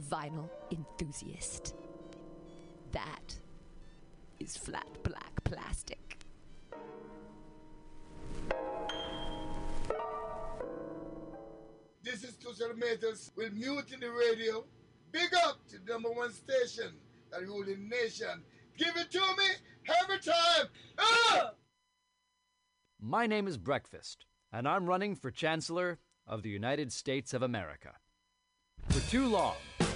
vinyl enthusiast. That is flat black plastic. This is Tushar Metals with Mutiny Radio. Big up to the number one station that rules the nation. Give it to me every time. Ah! My name is Breakfast, and I'm running for Chancellor of the United States of America. For too long,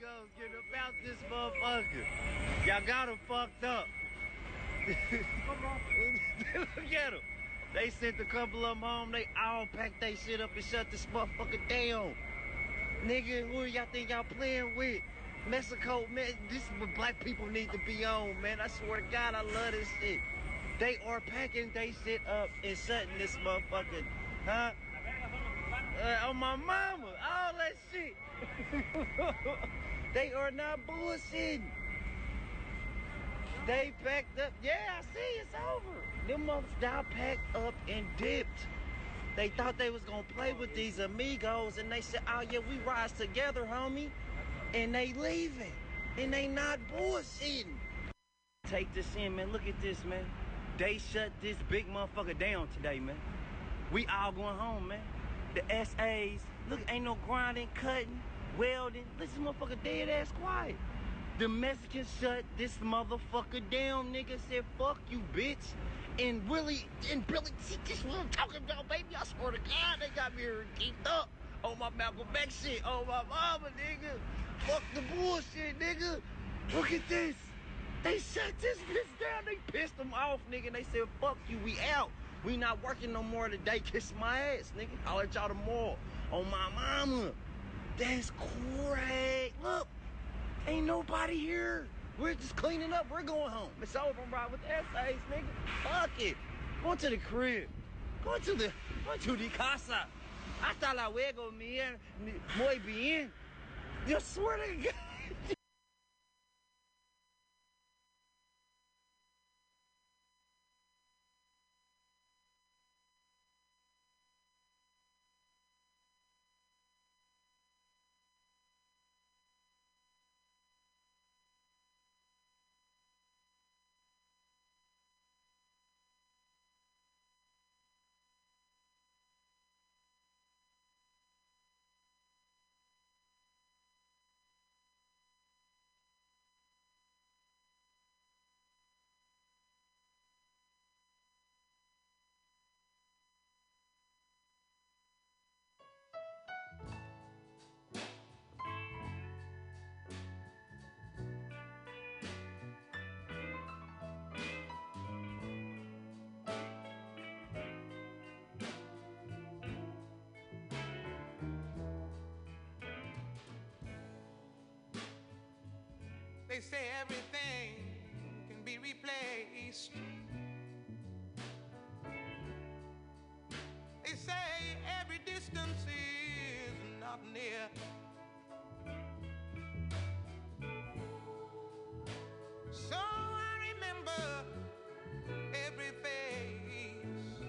Amigos, get about this motherfucker. Y'all got him fucked up. Look at him. They sent a couple of them home. They all packed their shit up and shut this motherfucker down. Nigga, who y'all think y'all playing with? Mexico, man, this is what black people need to be on, man. I swear to God, I love this shit. They are packing they shit up and shutting this motherfucker, huh? Uh, on my mama, all that shit. they are not bullshitting. They packed up. Yeah, I see it's over. Them motherfuckers got packed up and dipped. They thought they was gonna play with these amigos, and they said, "Oh yeah, we rise together, homie." And they leaving, and they not bullshitting. Take this in, man. Look at this, man. They shut this big motherfucker down today, man. We all going home, man. The SAs, look, ain't no grinding, cutting, welding. Listen, motherfucker, dead ass quiet. The Mexicans shut this motherfucker down, nigga. Said, fuck you, bitch. And really, and really, see, this is what I'm talking about, baby. I swear to God, they got me here geeked up on my Malcolm X shit, on my mama, nigga. Fuck the bullshit, nigga. Look at this. They shut this bitch down. They pissed them off, nigga. And they said, fuck you, we out. We not working no more today. Kiss my ass, nigga. I'll let y'all tomorrow. On my mama. That's great. Look, ain't nobody here. We're just cleaning up. We're going home. It's over, right with essays, nigga. Fuck it. Going to the crib. Going to the, going to the casa. Hasta luego, bien. Muy bien. You swear to God. They say everything can be replaced. They say every distance is not near. So I remember every face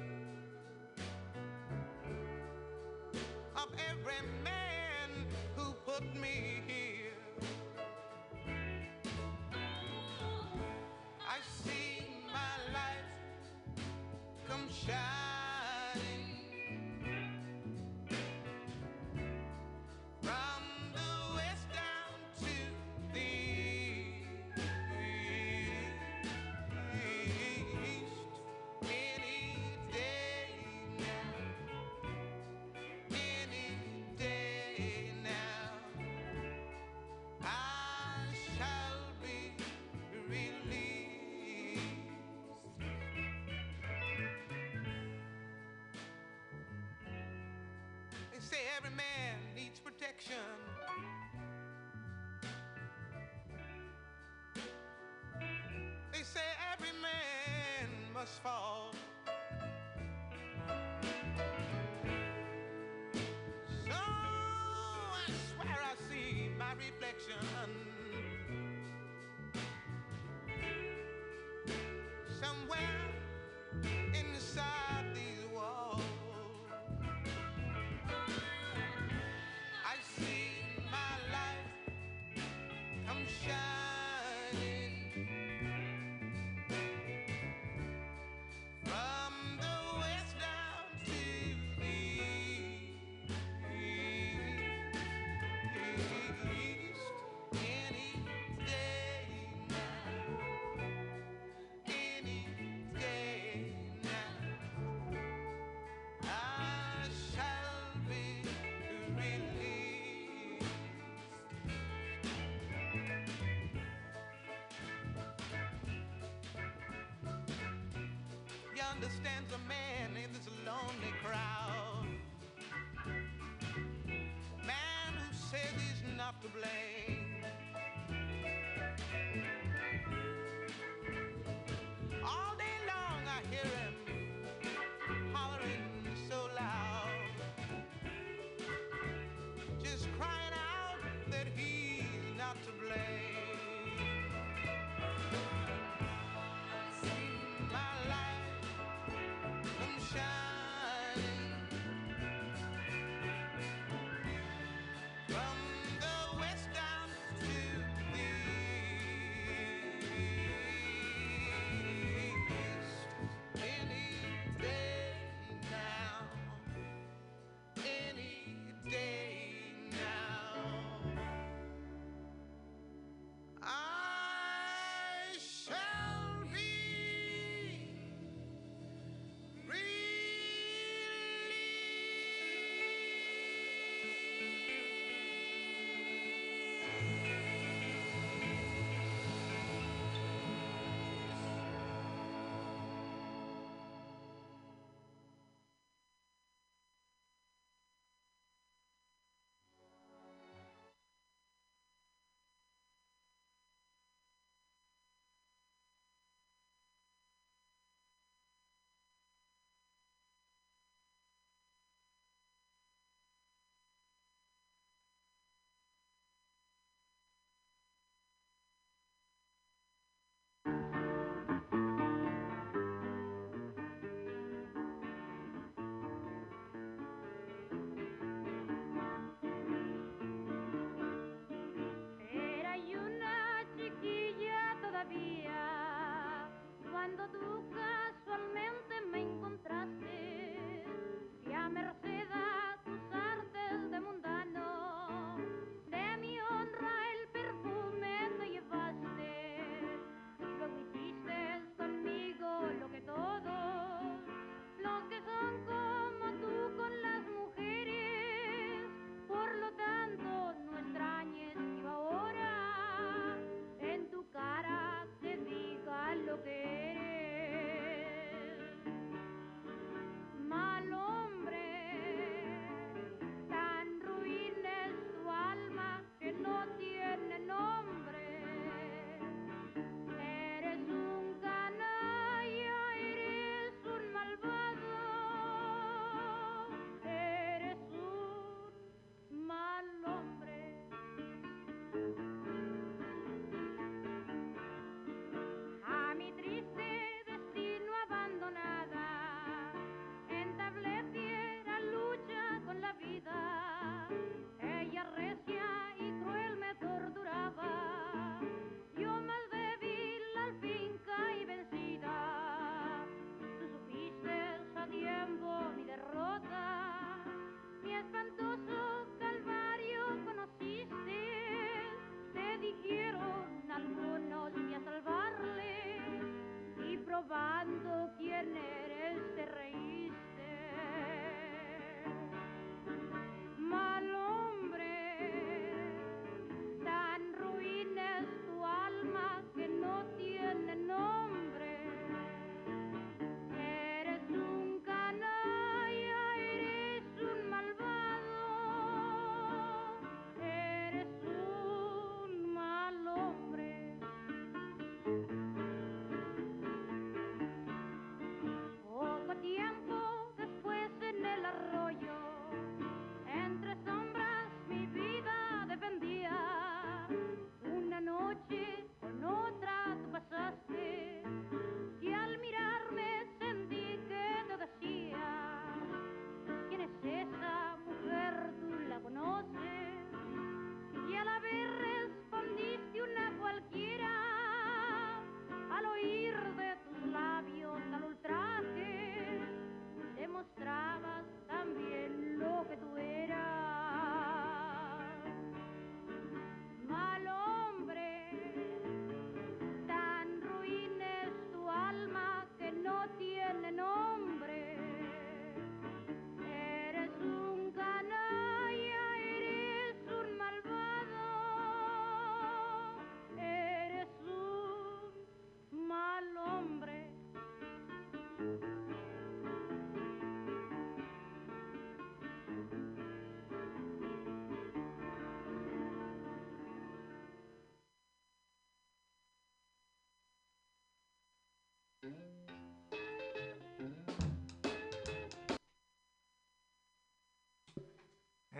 of every man who put me here. Shining protection. They say every man must fall. Yonder stands a man in this lonely crowd. Man who says he's not to blame.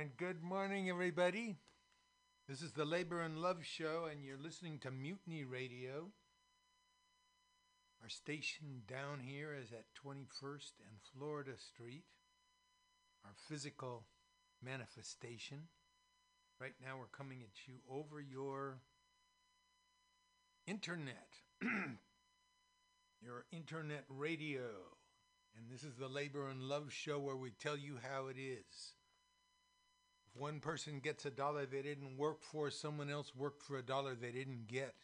And good morning, everybody. This is the Labor and Love Show, and you're listening to Mutiny Radio. Our station down here is at 21st and Florida Street, our physical manifestation. Right now, we're coming at you over your internet, your internet radio. And this is the Labor and Love Show where we tell you how it is. If one person gets a dollar they didn't work for, someone else worked for a dollar they didn't get.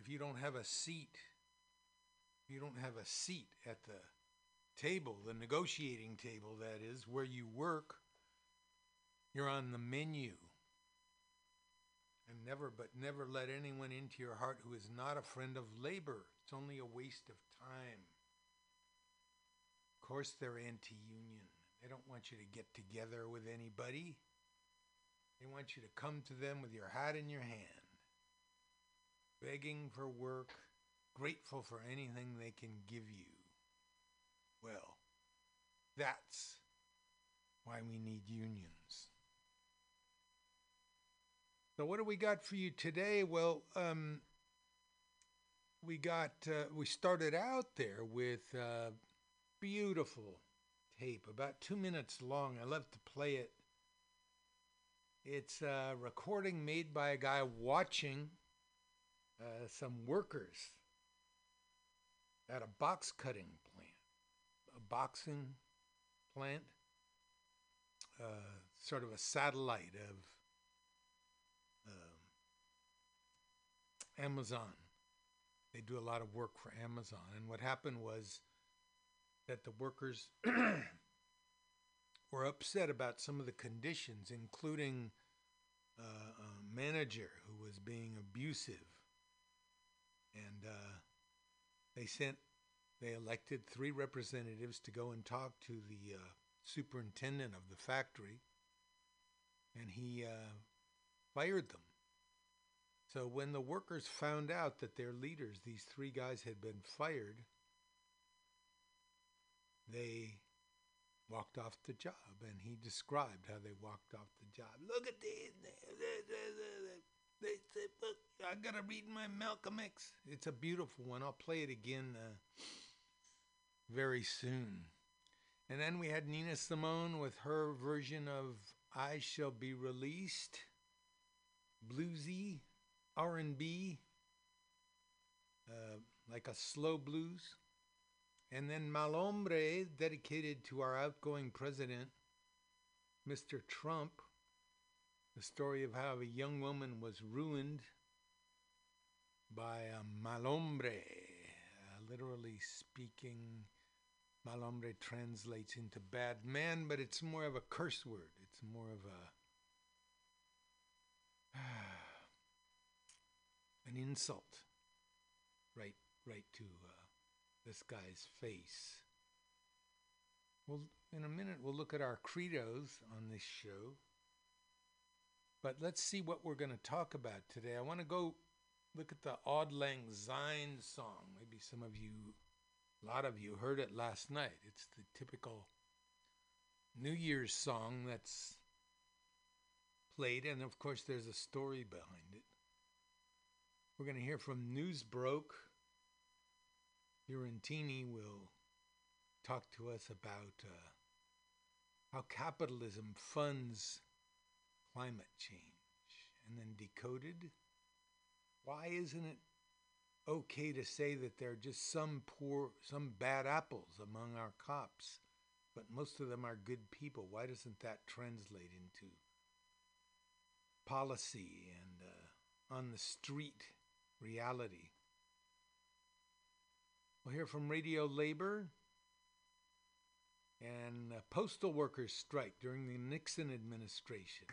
If you don't have a seat, if you don't have a seat at the table, the negotiating table, that is, where you work, you're on the menu. And never, but never let anyone into your heart who is not a friend of labor. It's only a waste of time. Course, they're anti union. They don't want you to get together with anybody. They want you to come to them with your hat in your hand, begging for work, grateful for anything they can give you. Well, that's why we need unions. So, what do we got for you today? Well, um, we got uh, we started out there with uh, beautiful tape, about two minutes long. I love to play it. It's a recording made by a guy watching uh, some workers at a box cutting plant, a boxing plant, uh, sort of a satellite of um, Amazon. They do a lot of work for Amazon. And what happened was that the workers were upset about some of the conditions, including uh, a manager who was being abusive. And uh, they sent, they elected three representatives to go and talk to the uh, superintendent of the factory, and he uh, fired them. So when the workers found out that their leaders, these three guys, had been fired, they walked off the job. And he described how they walked off the job. Look at these. They said, look, I got to read my Malcolm X. It's a beautiful one. I'll play it again uh, very soon. And then we had Nina Simone with her version of I Shall Be Released, bluesy, R&B, uh, like a slow blues. And then Mal Hombre, dedicated to our outgoing president, Mr. Trump, the story of how a young woman was ruined by uh, Mal Hombre. Uh, literally speaking, Mal Hombre translates into bad man, but it's more of a curse word. It's more of a an insult, right, right to uh, this guy's face. Well, in a minute, we'll look at our credos on this show. But let's see what we're going to talk about today. I want to go look at the Auld Lang Syne song. Maybe some of you, a lot of you, heard it last night. It's the typical New Year's song that's played, and of course, there's a story behind it. We're going to hear from Newsbroke. Fiorentini will talk to us about uh, how capitalism funds climate change. And then Decoded, why isn't it okay to say that there are just some poor, some bad apples among our cops, but most of them are good people? Why doesn't that translate into policy and uh, on the street reality? We'll hear from Radio Labor and postal workers strike during the Nixon administration.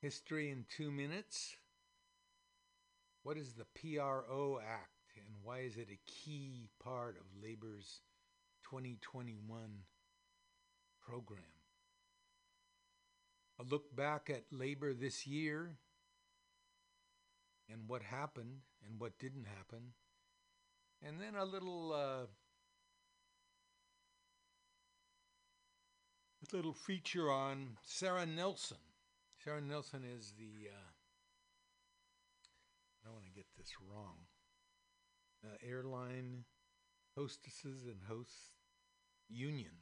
History in two minutes. What is the PRO Act and why is it a key part of Labor's 2021 program? A look back at labor this year and what happened and what didn't happen. And then a little uh, a little feature on Sara Nelson. Sara Nelson is the uh, I don't want to get this wrong. Uh, airline hostesses and hosts union,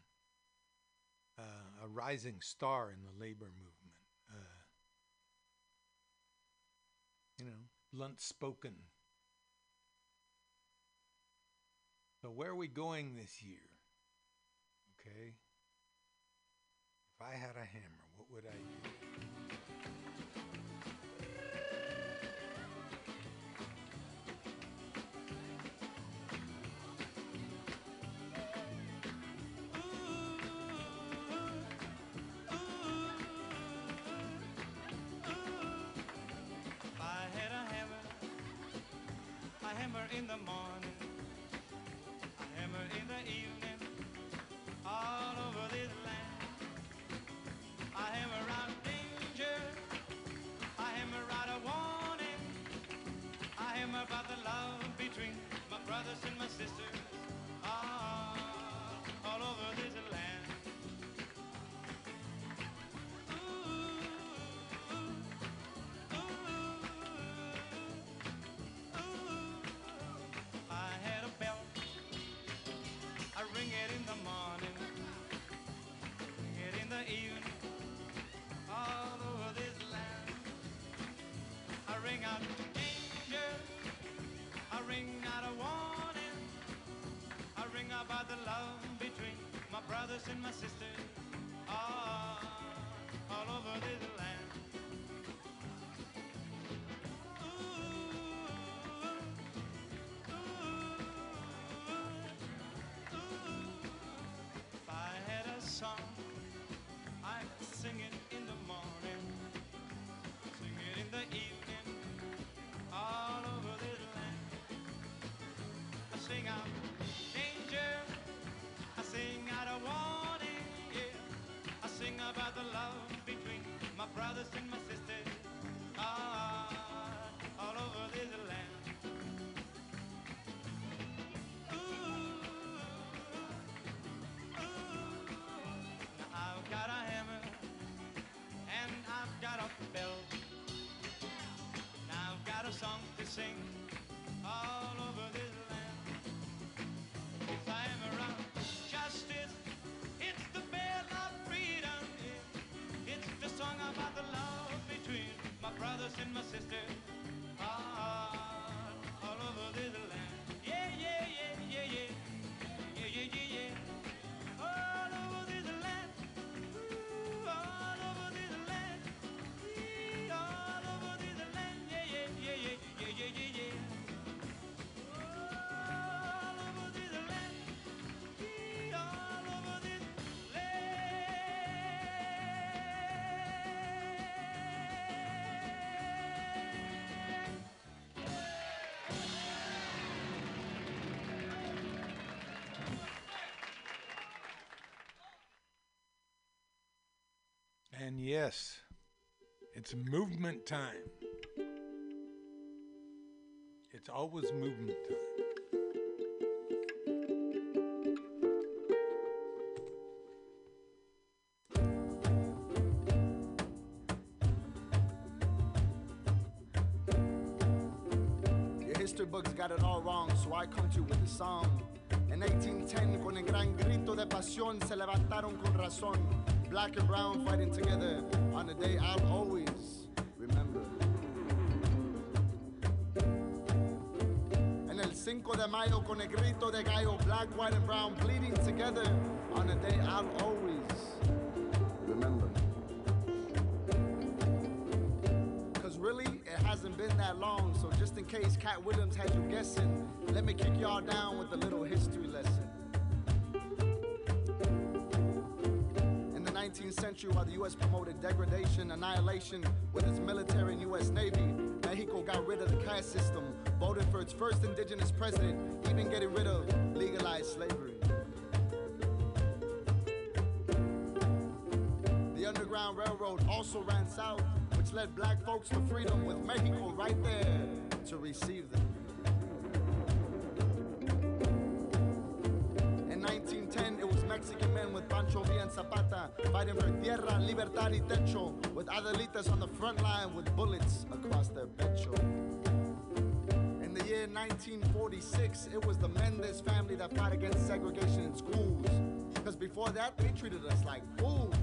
uh, a rising star in the labor movement. Uh, you know, blunt spoken. So where are we going this year? Okay. If I had a hammer, what would I use? Hammer in the morning, a hammer in the evening, all over this land. I hammer out danger, I hammer out a warning, I hammer about the love between my brothers and my sisters, all, all over this land. Ring out danger, I ring out a warning, I ring about the love between my brothers and my sisters, all, all over this land. About the love between my brothers and my sisters, ah, all over this land. Ooh, ooh. Now I've got a hammer and I've got a bell. Now I've got a song to sing brothers and And yes, it's movement time. It's always movement time. Your history books got it all wrong, so I come to you with a song. En 1810, con el gran grito de pasión, se levantaron con razón. Black and brown fighting together on a day I'll always remember. En el 5 de mayo, con el grito de gallo, black, white, and brown bleeding together on a day I'll always remember. Cause really, it hasn't been that long, so just in case Katt Williams had you guessing, let me kick y'all down with a little history lesson. 19th century, while the US promoted degradation, annihilation with its military and US Navy, Mexico got rid of the caste system, voted for its first indigenous president, even getting rid of legalized slavery. The Underground Railroad also ran south, which led black folks to freedom with Mexico right there to receive them. Fighting for tierra, libertad y techo, with Adelitas on the front line with bullets across their pecho. In the year 1946, it was the Mendez family that fought against segregation in schools. Because before that, they treated us like fools,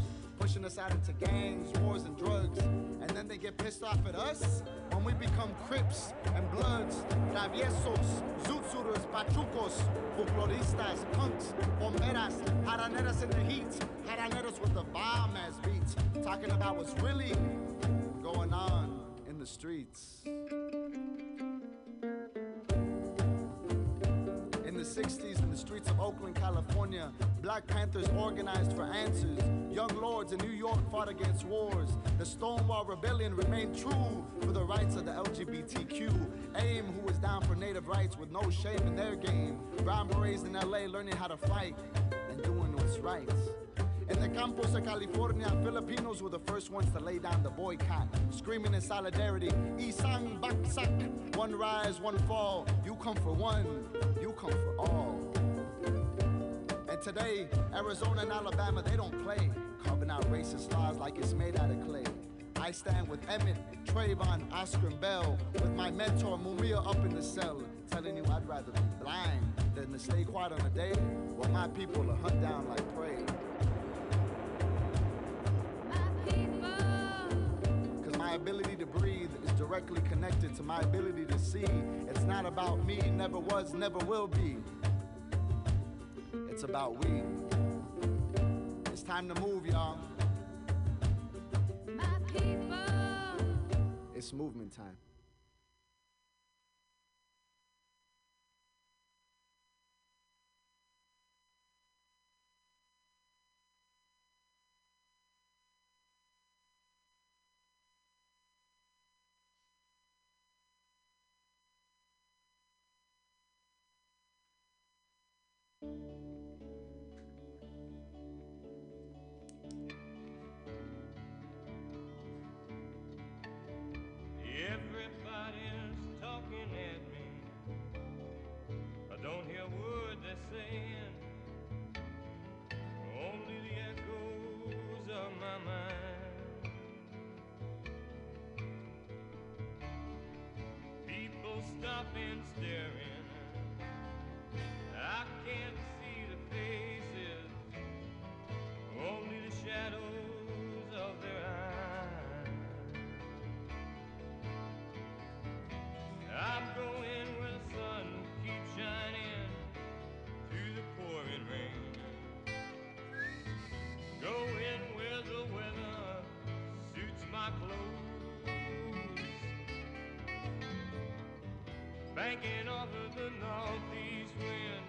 pushing us out into gangs, wars, and drugs. And then they get pissed off at us when we become Crips and Bloods, Traviesos, Zootsuiters, Pachucos, Folkloristas, punks, bomberas, jaraneras in the heat, jaraneras with the bomb as beats, talking about what's really going on in the streets. 60s, in the streets of Oakland, California, Black Panthers organized for answers. Young lords in New York fought against wars. The Stonewall Rebellion remained true for the rights of the LGBTQ. AIM, who was down for native rights with no shame in their game. Brown Berets in LA learning how to fight and doing what's right. In the campos of California, Filipinos were the first ones to lay down the boycott, screaming in solidarity, Isang Bagsak, one rise, one fall. You come for one, you come for all. And today, Arizona and Alabama, they don't play, carving out racist laws like it's made out of clay. I stand with Emmett, Trayvon, Oscar, and Bell, with my mentor Mumia up in the cell, telling you I'd rather be blind than to stay quiet on a day while my people are hunt down like prey. My ability to breathe is directly connected to my ability to see. It's not about me, never was, never will be. It's about we. It's time to move, y'all. It's movement time. Banking off of the northeast wind,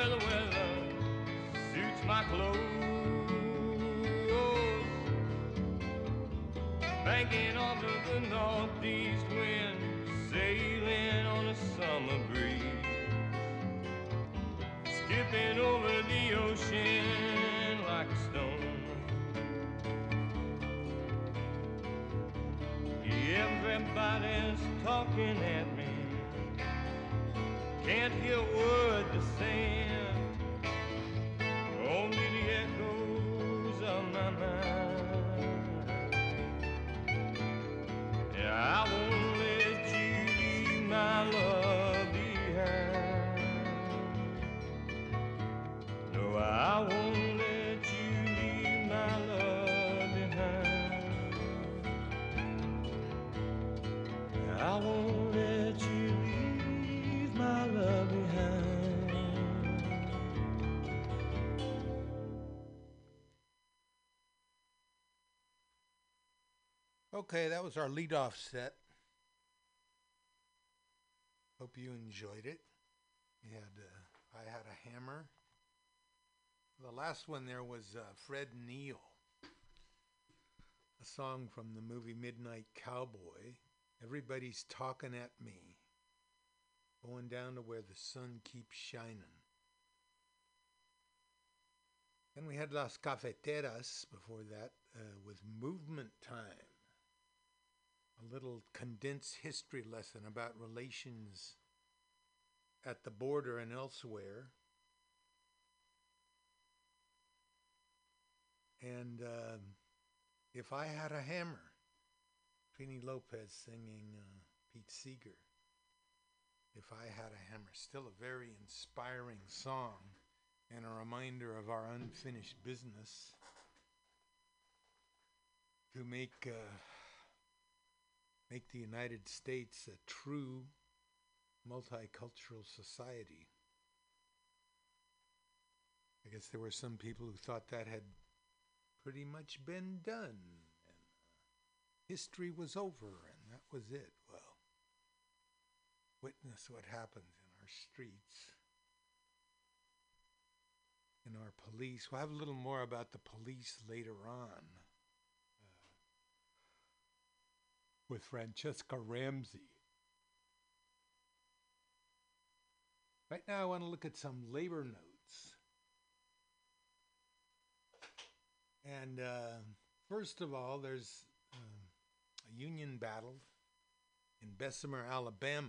where the weather suits my clothes. Banking off of the northeast wind, sailing on a summer breeze. Skipping over the ocean like a stone. Everybody's talking at Okay, that was our leadoff set. Hope you enjoyed it. We had, uh, I had a hammer. The last one there was uh, Fred Neil, a song from the movie Midnight Cowboy. Everybody's talking at me, going down to where the sun keeps shining. Then we had Las Cafeteras before that uh, with Movement Time a little condensed history lesson about relations at the border and elsewhere. And um, if I had a hammer, Trini Lopez singing uh, Pete Seeger. If I had a hammer, still a very inspiring song and a reminder of our unfinished business to make. Uh, make the United States a true multicultural society. I guess there were some people who thought that had pretty much been done, and uh, history was over, and that was it. Well, witness what happens in our streets, in our police. We'll have a little more about the police later on. With Franchesca Ramsey. Right now, I want to look at some labor notes. And uh, first of all, there's um, a union battle in Bessemer, Alabama,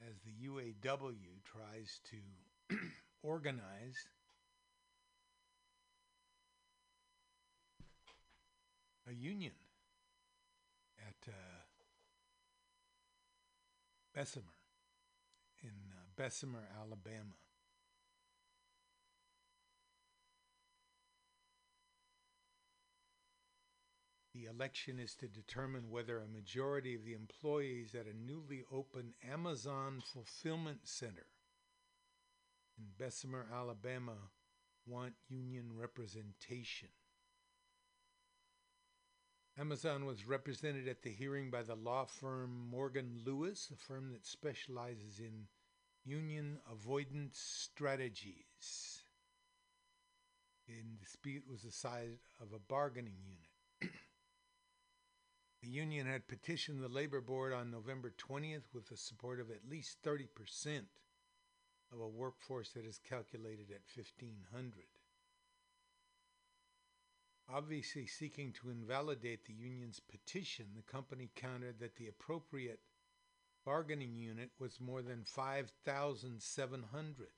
as the UAW tries to organize a union at uh, Bessemer, in uh, Bessemer, Alabama. The election is to determine whether a majority of the employees at a newly opened Amazon fulfillment center in Bessemer, Alabama want union representation. Amazon was represented at the hearing by the law firm Morgan Lewis, a firm that specializes in union avoidance strategies. In dispute was the size of a bargaining unit. the union had petitioned the labor board on November 20th with the support of at least 30% of a workforce that is calculated at 1,500 obviously seeking to invalidate the union's petition, the company countered that the appropriate bargaining unit was more than 5,700.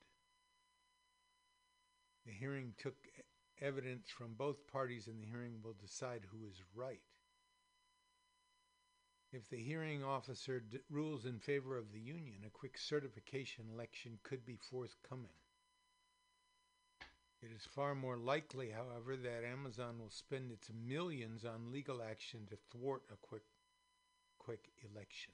The hearing took evidence from both parties, and the hearing will decide who is right. If the hearing officer d- rules in favor of the union, a quick certification election could be forthcoming. It is far more likely, however, that Amazon will spend its millions on legal action to thwart a quick, quick election.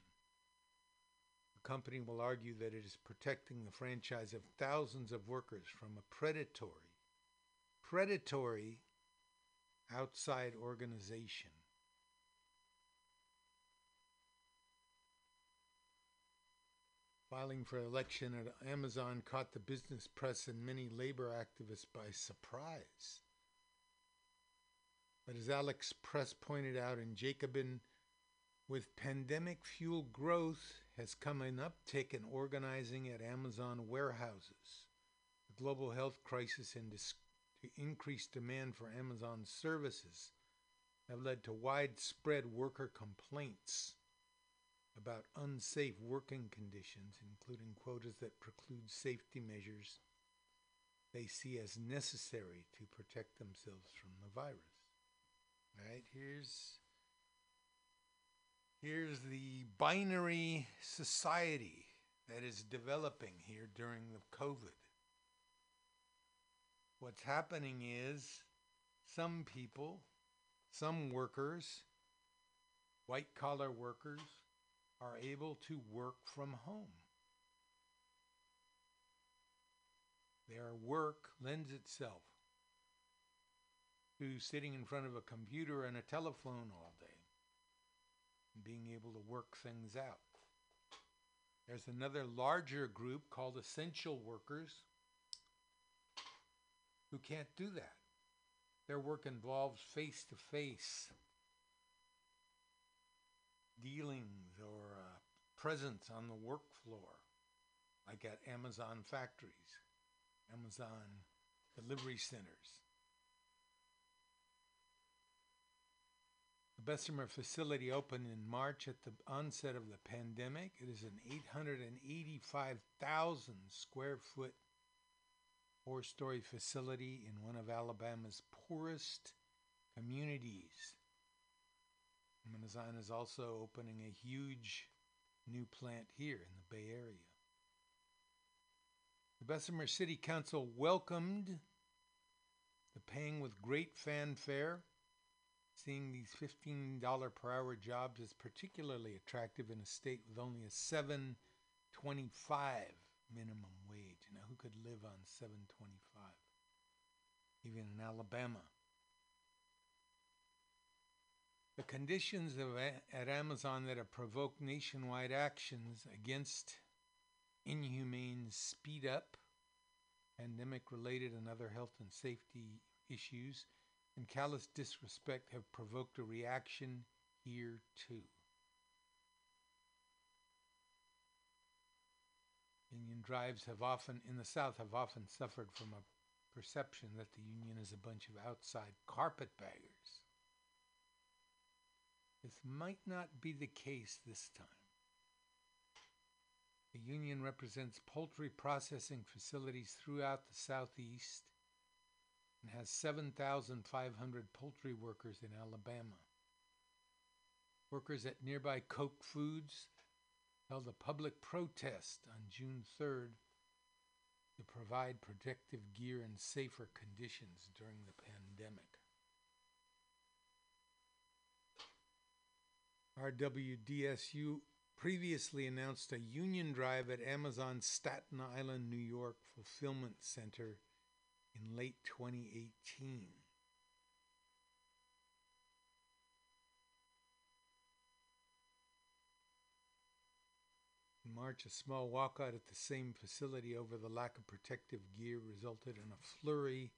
The company will argue that it is protecting the franchise of thousands of workers from a predatory, predatory outside organization. Filing for election at Amazon caught the business press and many labor activists by surprise. But as Alex Press pointed out in Jacobin, with pandemic fuel growth has come an uptick in organizing at Amazon warehouses. The global health crisis and dis- increased demand for Amazon services have led to widespread worker complaints about unsafe working conditions, including quotas that preclude safety measures they see as necessary to protect themselves from the virus. Right, here's here's the binary society that is developing here during the COVID. What's happening is some people, some workers, white collar workers, are able to work from home. Their work lends itself to sitting in front of a computer and a telephone all day and being able to work things out. There's another larger group called essential workers who can't do that. Their work involves face to face dealings presence on the work floor, like at Amazon factories, Amazon delivery centers. The Bessemer facility opened in March at the onset of the pandemic. It is an 885,000 square foot four story facility in one of Alabama's poorest communities. Amazon is also opening a huge new plant here in the Bay Area. The Bessemer City Council welcomed the paying with great fanfare. Seeing these $15 per hour jobs is particularly attractive in a state with only a 725 minimum wage. Now who could live on 725? Even in Alabama. The conditions of at Amazon that have provoked nationwide actions against inhumane speed up, pandemic related and other health and safety issues, and callous disrespect have provoked a reaction here too. Union drives have often, in the South, have often suffered from a perception that the union is a bunch of outside carpetbaggers. This might not be the case this time. The union represents poultry processing facilities throughout the Southeast and has 7,500 poultry workers in Alabama. Workers at nearby Koch Foods held a public protest on June 3rd to provide protective gear and safer conditions during the pandemic. RWDSU previously announced a union drive at Amazon's Staten Island, New York fulfillment center in late 2018. In March, a small walkout at the same facility over the lack of protective gear resulted in a flurry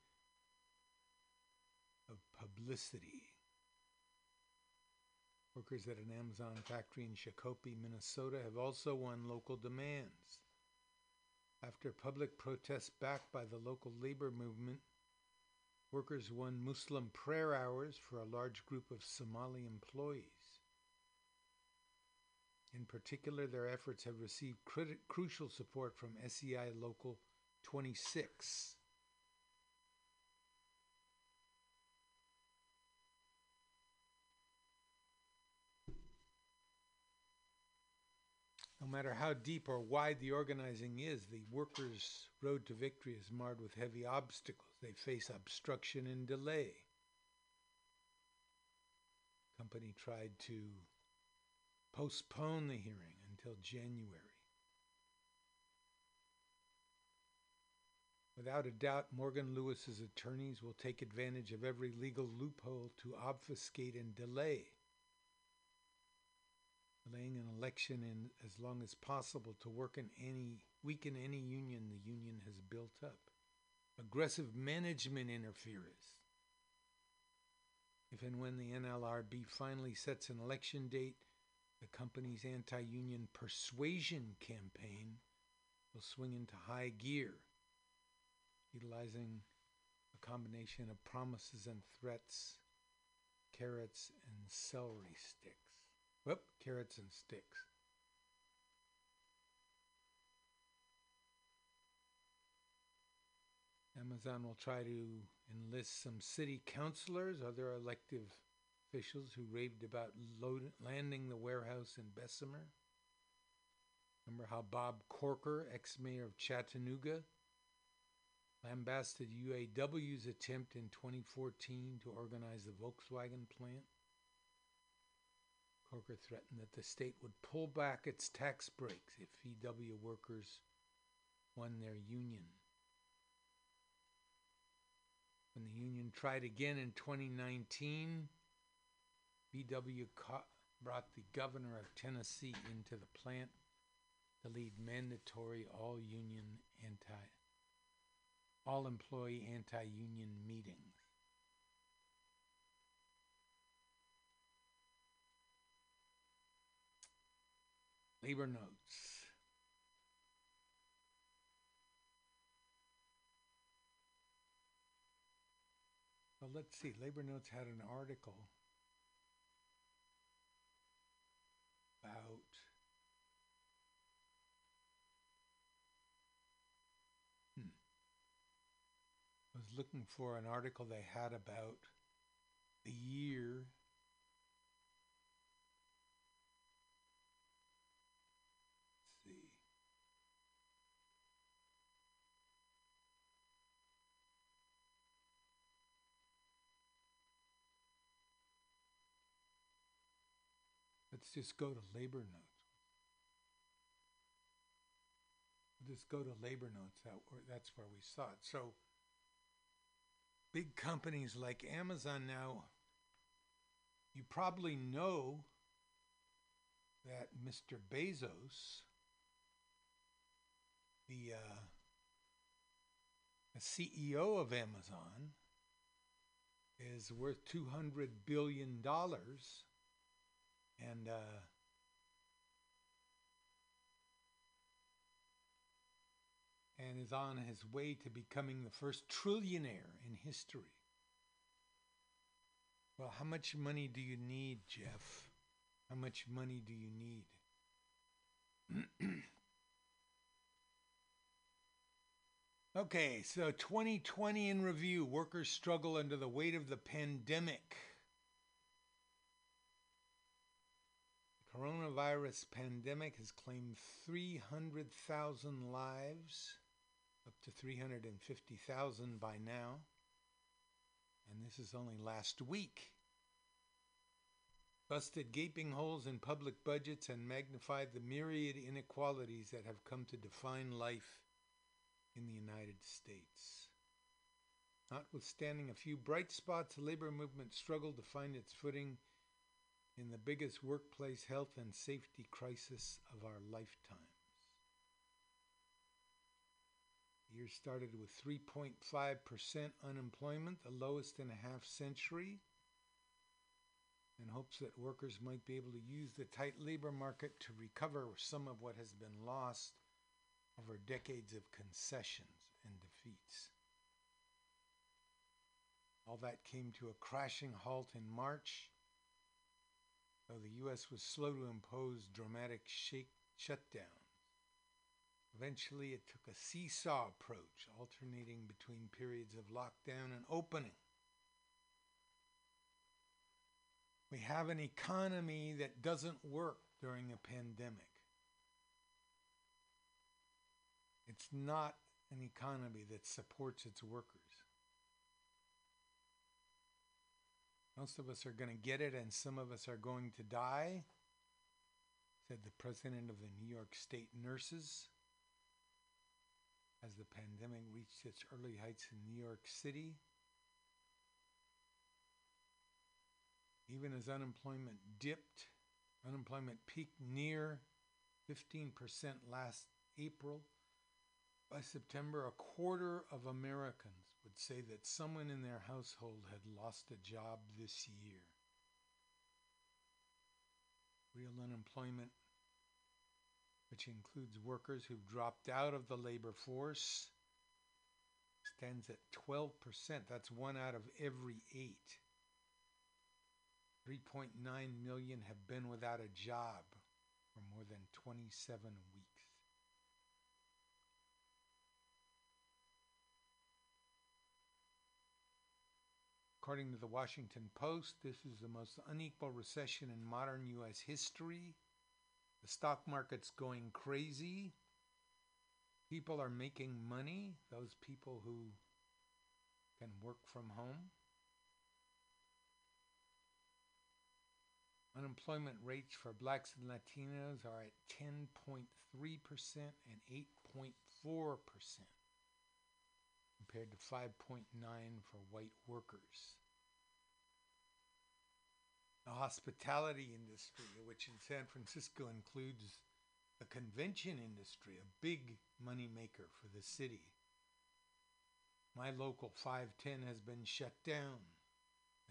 of publicity. Workers at an Amazon factory in Shakopee, Minnesota have also won local demands. After public protests backed by the local labor movement, workers won Muslim prayer hours for a large group of Somali employees. In particular, their efforts have received crucial support from SEI Local 26. No matter how deep or wide the organizing is, the workers' road to victory is marred with heavy obstacles. They face obstruction and delay. Company tried to postpone the hearing until January. Without a doubt, Morgan Lewis's attorneys will take advantage of every legal loophole to obfuscate and delay delaying an election in as long as possible to work in any weaken any union the union has built up. Aggressive management interference. If and when the NLRB finally sets an election date, the company's anti union persuasion campaign will swing into high gear, utilizing a combination of promises and threats, carrots and celery sticks. Whoop, carrots and sticks. Amazon will try to enlist some city councilors, other elective officials who raved about load, landing the warehouse in Bessemer. Remember how Bob Corker, ex mayor of Chattanooga, lambasted UAW's attempt in 2014 to organize the Volkswagen plant? Corker threatened that the state would pull back its tax breaks if VW workers won their union. When the union tried again in 2019, VW brought the governor of Tennessee into the plant to lead mandatory all union anti all employee anti union meetings. Labor notes. Well, let's see. Labor Notes had an article about hmm. I was looking for an article they had about the year let's see let's just go to labor notes. Just go to labor notes that that's where we saw it. So big companies like amazon now you probably know that mr bezos the uh, the ceo of amazon is worth 200 billion dollars and uh, and is on his way to becoming the first trillionaire in history. Well, how much money do you need, Jeff? How much money do you need? okay, so 2020 in review. Workers struggle under the weight of the pandemic. Coronavirus pandemic has claimed 300,000 lives up to 350,000 by now. And this is only last week. Busted gaping holes in public budgets and magnified the myriad inequalities that have come to define life in the United States. Notwithstanding a few bright spots, the labor movement struggled to find its footing in the biggest workplace health and safety crisis of our lifetimes. The year started with 3.5% unemployment, the lowest in a half century, in hopes that workers might be able to use the tight labor market to recover some of what has been lost over decades of concessions and defeats. All that came to a crashing halt in March, the U.S. was slow to impose dramatic shake shutdowns. Eventually, it took a seesaw approach, alternating between periods of lockdown and opening. We have an economy that doesn't work during a pandemic. It's not an economy that supports its workers. Most of us are going to get it, and some of us are going to die, said the president of the New York State Nurses as the pandemic reached its early heights in New York City. Even as unemployment dipped Unemployment peaked near 15% last April. By September, a quarter of Americans say that someone in their household had lost a job this year. Real unemployment, which includes workers who've dropped out of the labor force, stands at 12%. That's one out of every eight. 3.9 million have been without a job for more than 27 weeks. According to the Washington Post, this is the most unequal recession in modern U.S. history. The stock market's going crazy. People are making money, those people who can work from home. Unemployment rates for blacks and Latinos are at 10.3% and 8.4% compared to 5.9 for white workers. The hospitality industry, which in San Francisco includes the convention industry, a big money maker for the city. My local 510 has been shut down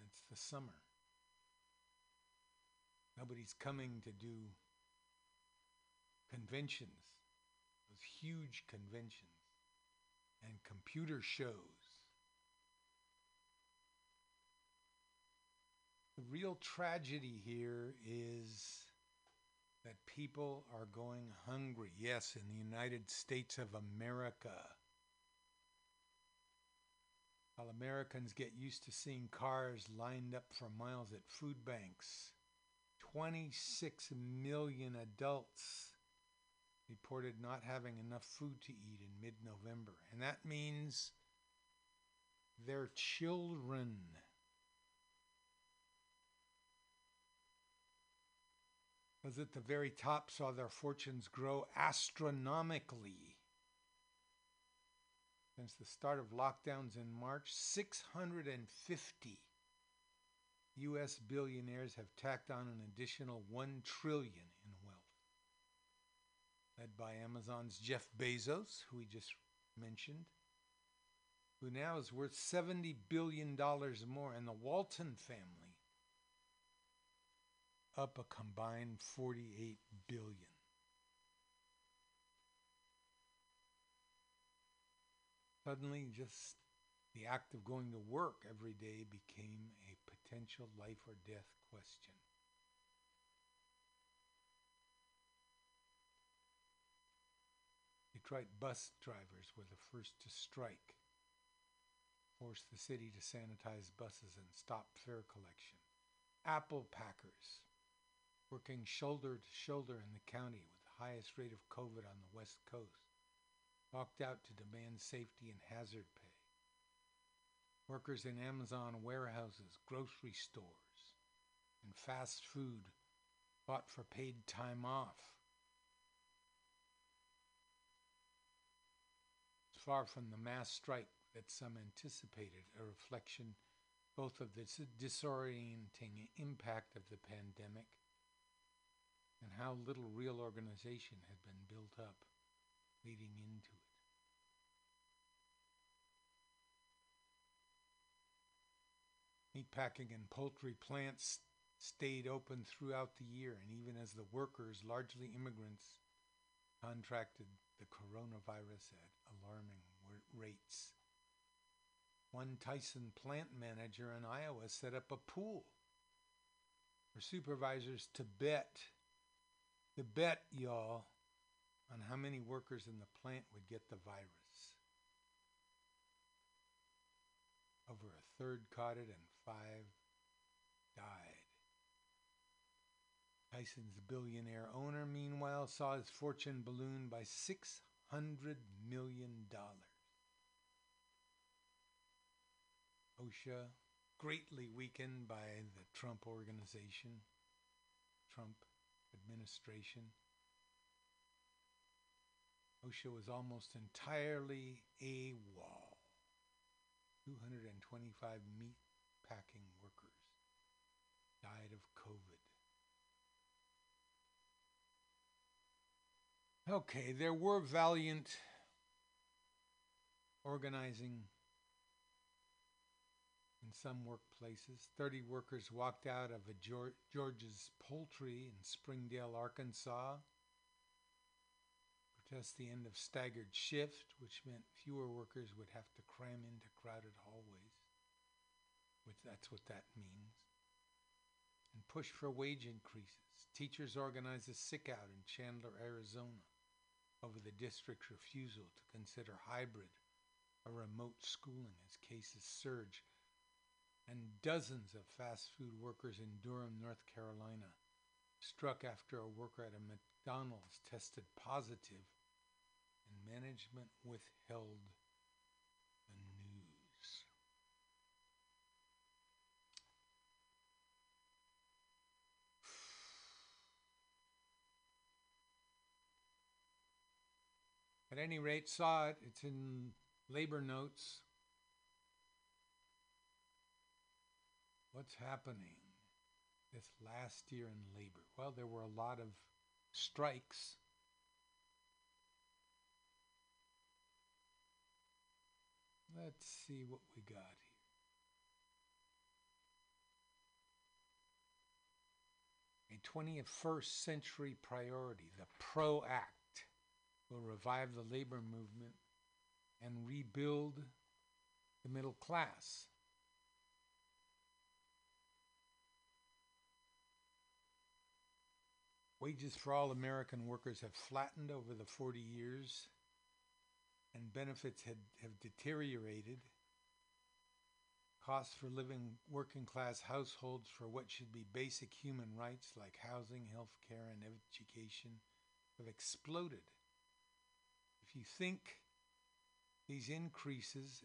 It's the summer. Nobody's coming to do conventions, those huge conventions, and computer shows. The real tragedy here is that people are going hungry. Yes, in the United States of America. While Americans get used to seeing cars lined up for miles at food banks, 26 million adults reported not having enough food to eat in mid November. And that means their children. Those at the very top saw their fortunes grow astronomically. Since the start of lockdowns in March, 650 US billionaires have tacked on an additional 1 trillion. Led by Amazon's Jeff Bezos, who we just mentioned, who now is worth 70 billion dollars more, and the Walton family up a combined 48 billion. Suddenly just the act of going to work every day became a potential life or death question. Detroit bus drivers were the first to strike, forced the city to sanitize buses and stop fare collection. Apple packers, working shoulder to shoulder in the county with the highest rate of COVID on the West Coast, walked out to demand safety and hazard pay. Workers in Amazon warehouses, grocery stores, and fast food fought for paid time off. Far from the mass strike that some anticipated, a reflection both of the disorienting impact of the pandemic and how little real organization had been built up leading into it. Meatpacking and poultry plants stayed open throughout the year, and even as the workers, largely immigrants, contracted the coronavirus at alarming rates. One Tyson plant manager in Iowa set up a pool for supervisors to bet, to bet, y'all, on how many workers in the plant would get the virus. Over a third caught it and five died. Tyson's billionaire owner, meanwhile, saw his fortune balloon by $600 million. OSHA, greatly weakened by the Trump organization, Trump administration. OSHA was almost entirely AWOL. 225 meat packing workers died of COVID. Okay, there were valiant organizing in some workplaces. 30 workers walked out of a Geor- George's Poultry in Springdale, Arkansas. Protest the end of staggered shift, which meant fewer workers would have to cram into crowded hallways. Which that's what that means. And push for wage increases. Teachers organized a sick out in Chandler, Arizona over the district's refusal to consider hybrid or remote schooling as cases surge and dozens of fast food workers in Durham, North Carolina, struck after a worker at a McDonald's tested positive, and management withheld At any rate, saw it. It's in labor notes. what's happening this last year in labor? Well, there were a lot of strikes. Let's see what we got here. A 21st century priority, the PRO Act, will revive the labor movement and rebuild the middle class. Wages for all American workers have flattened over the 40 years, and benefits had, have deteriorated. Costs for living working class households for what should be basic human rights like housing, health care, and education have exploded. If you think these increases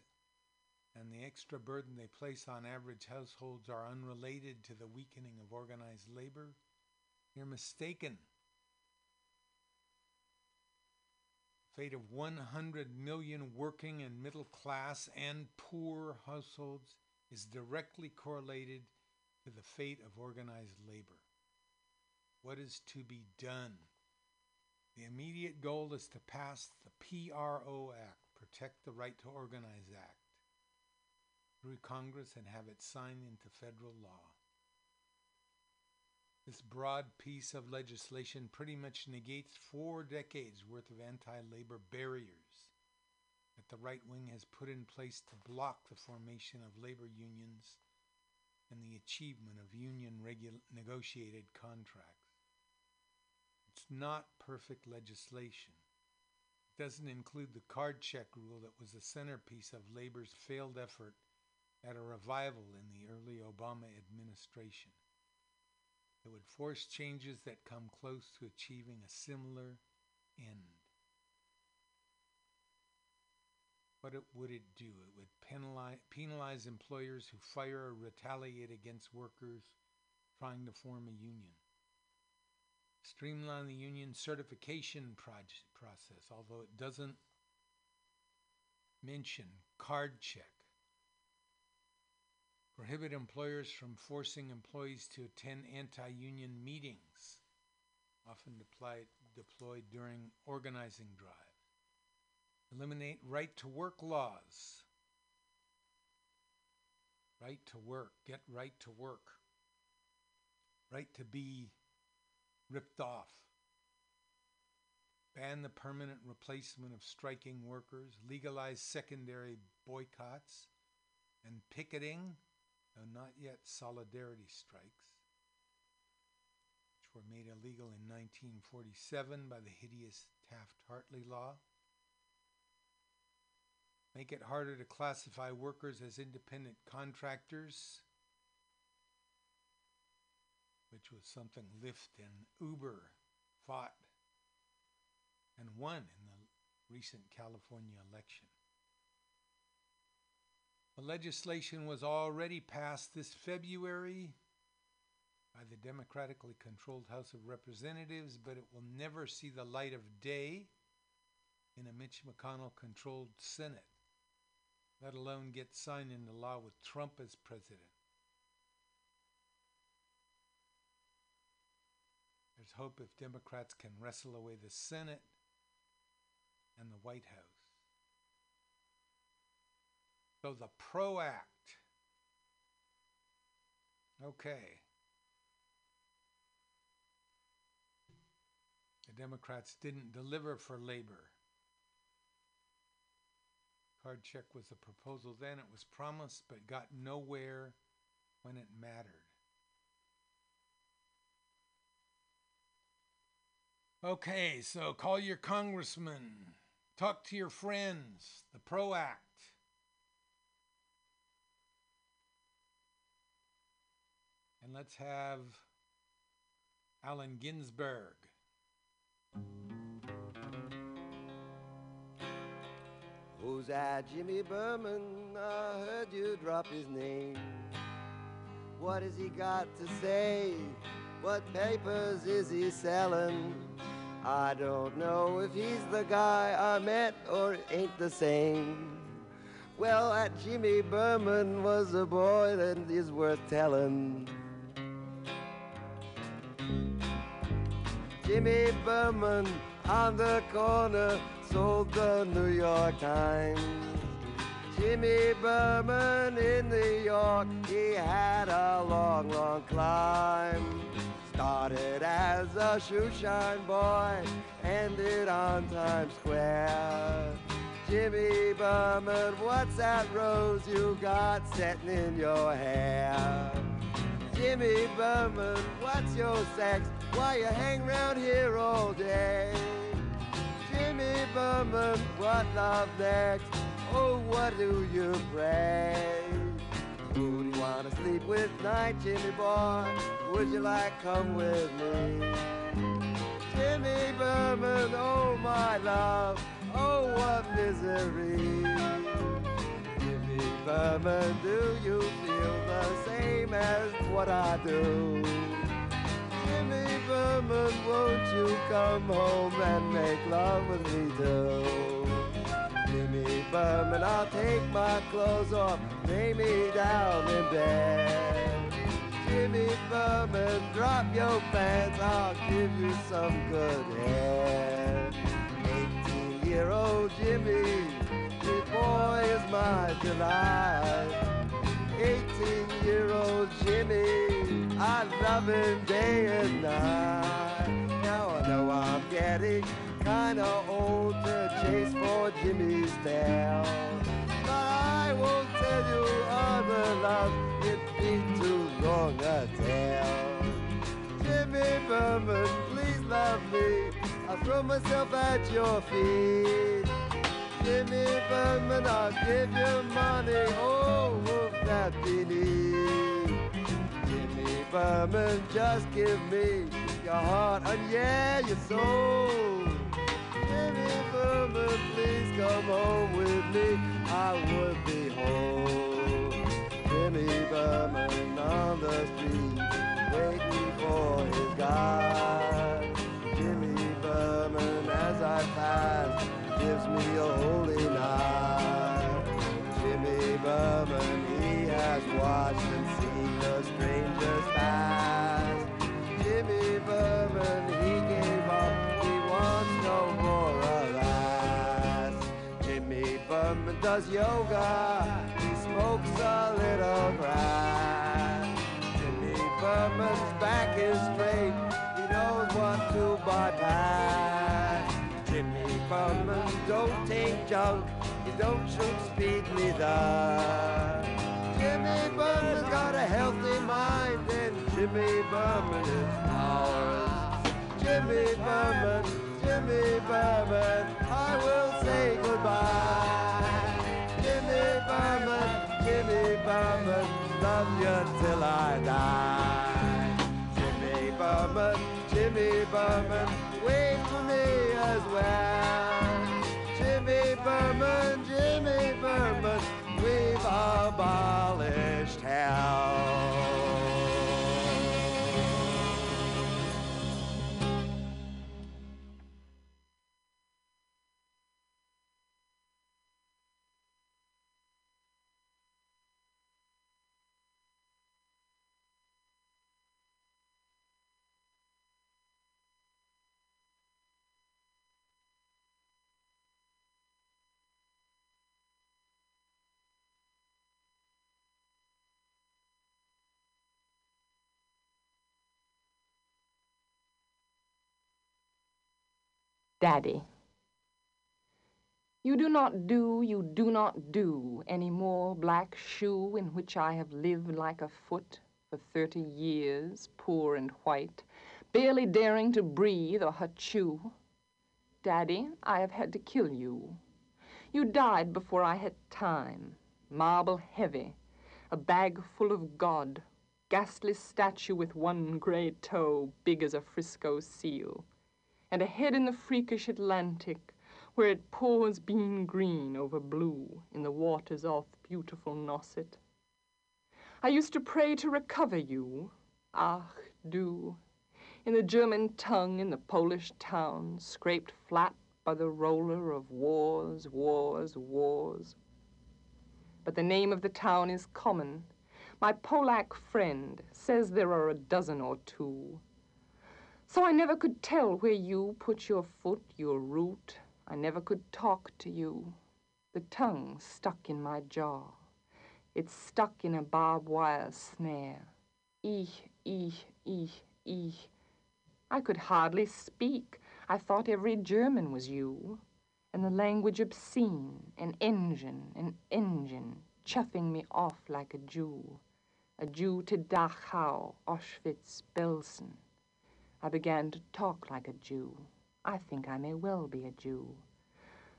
and the extra burden they place on average households are unrelated to the weakening of organized labor, you're mistaken. The fate of 100 million working and middle class and poor households is directly correlated to the fate of organized labor. What is to be done? The immediate goal is to pass the PRO Act, Protect the Right to Organize Act, through Congress and have it signed into federal law. This broad piece of legislation pretty much negates four decades worth of anti labor barriers that the right wing has put in place to block the formation of labor unions and the achievement of union regu- negotiated contracts. It's not perfect legislation. It doesn't include the card check rule that was the centerpiece of labor's failed effort at a revival in the early Obama administration. It would force changes that come close to achieving a similar end. What it, would it do? It would penalize, penalize employers who fire or retaliate against workers trying to form a union. Streamline the union certification project process, although it doesn't mention card check prohibit employers from forcing employees to attend anti-union meetings, often deployed, deployed during organizing drives. Eliminate right to work laws. Right to work, get right to work. Right to be ripped off. Ban the permanent replacement of striking workers, legalize secondary boycotts and picketing though not yet solidarity strikes, which were made illegal in 1947 by the hideous Taft Hartley Law. Make it harder to classify workers as independent contractors, which was something Lyft and Uber fought and won in the recent California election. The legislation was already passed this February by the democratically controlled House of Representatives, but it will never see the light of day in a Mitch McConnell controlled Senate, let alone get signed into law with Trump as president. There's hope if Democrats can wrestle away the Senate and the White House. So the PRO Act. Okay. The Democrats didn't deliver for labor. Card check was a proposal then. It was promised, but got nowhere when it mattered. Okay, so call your congressman, talk to your friends, the PRO Act. And let's have Allen Ginsberg. Who's that Jimmy Berman? I heard you drop his name. What has he got to say? What papers is he selling? I don't know if he's the guy I met or ain't the same. Well, that Jimmy Berman was a boy that is worth telling. Jimmy Berman on the corner sold the New York Times. Jimmy Berman in New York, he had a long, long climb. Started as a shoeshine boy, ended on Times Square. Jimmy Berman, what's that rose you got setting in your hair? Jimmy Berman, what's your sex? Why you hang around here all day? Jimmy Berman, what love next? Oh, what do you pray? To sleep with tonight, Jimmy boy? Would you like come with me? Jimmy Berman, oh my love, oh what misery. Jimmy Berman, do you feel the same as what I do? Jimmy Berman, won't you come home and make love with me too? Jimmy Berman, I'll take my clothes off, lay me down in bed. Jimmy Berman, drop your pants, I'll give you some good head. 18 year old Jimmy, this boy is my delight. 18 year old Jimmy, I love him day and night. Now I know I'm getting kinda old to chase for Jimmy's tail. But I won't tell you other love, it'd be too long a tale. Jimmy Berman, please love me. I'll throw myself at your feet. Jimmy Berman, I'll give you money. Oh, won't that be neat? Jimmy Berman, just give me your heart and yeah, your soul. Jimmy Berman, please come home with me. I would be whole. Jimmy Berman on the street, waiting for his guide. Jimmy Berman, as I pass, gives me a holy knife. Jimmy Berman, he has watched and seen the strangers does yoga, he smokes a little grass. Jimmy Berman's back is straight, he knows what to bypass. Jimmy Berman don't take junk, he don't shoot speed neither. Jimmy Berman's got a healthy mind, and Jimmy Berman is ours. Jimmy Berman, Jimmy Berman, I will say goodbye. Love you till I die. Jimmy Berman, Jimmy Berman, wait for me as well. Jimmy Berman, Jimmy Berman, we've abolished hell. Daddy. You do not do, you do not do any more black shoe in which I have lived like a foot for thirty years, poor and white, barely daring to breathe or chew. Daddy, I have had to kill you. You died before I had time, marble heavy, a bag full of God, ghastly statue with one gray toe big as a Frisco seal, and ahead in the freakish Atlantic where it pours bean green over blue in the waters off beautiful Nauset. I used to pray to recover you, ach du, in the German tongue in the Polish town, scraped flat by the roller of wars, wars, wars. But the name of the town is common. My Polack friend says there are a dozen or two. So I never could tell where you put your foot, your root, I never could talk to you. The tongue stuck in my jaw. It's stuck in a barbed wire snare. Ich, ich, ich, ich. I could hardly speak. I thought every German was you. And the language obscene, an engine, an engine, chuffing me off like a Jew. A Jew to Dachau, Auschwitz, Belsen. I began to talk like a Jew. I think I may well be a Jew.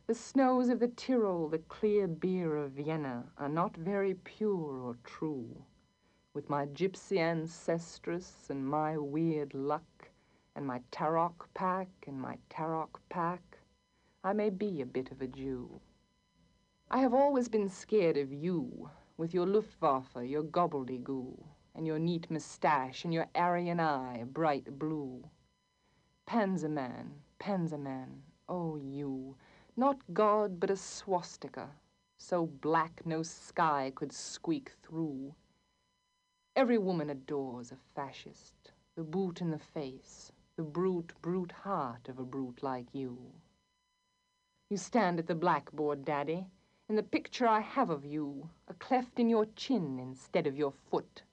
The snows of the Tyrol, the clear beer of Vienna, are not very pure or true. With my gypsy ancestress and my weird luck, and my Taroc pack and my Taroc pack, I may be a bit of a Jew. I have always been scared of you, with your Luftwaffe, your gobbledygoo, and your neat moustache and your Aryan eye, bright blue. Panzerman, Panzerman, oh you, not God but a swastika, so black no sky could squeak through. Every woman adores a fascist, the boot in the face, the brute, brute heart of a brute like you. You stand at the blackboard, Daddy, in the picture I have of you, a cleft in your chin instead of your foot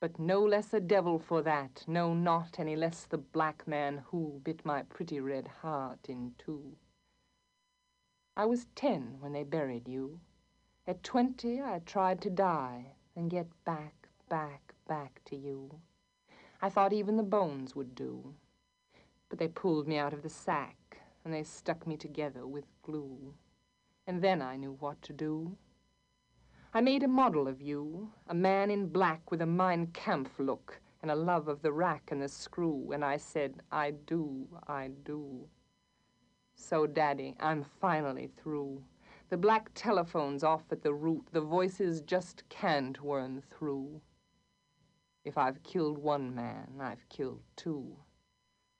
but no less a devil for that, no, not any less the black man who bit my pretty red heart in two. I was ten when they buried you. At twenty I tried to die and get back, back, back to you. I thought even the bones would do. But they pulled me out of the sack and they stuck me together with glue. And then I knew what to do. I made a model of you, a man in black with a Mein Kampf look and a love of the rack and the screw, and I said, I do, I do. So, Daddy, I'm finally through. The black telephone's off at the root, the voices just can't worm through. If I've killed one man, I've killed two.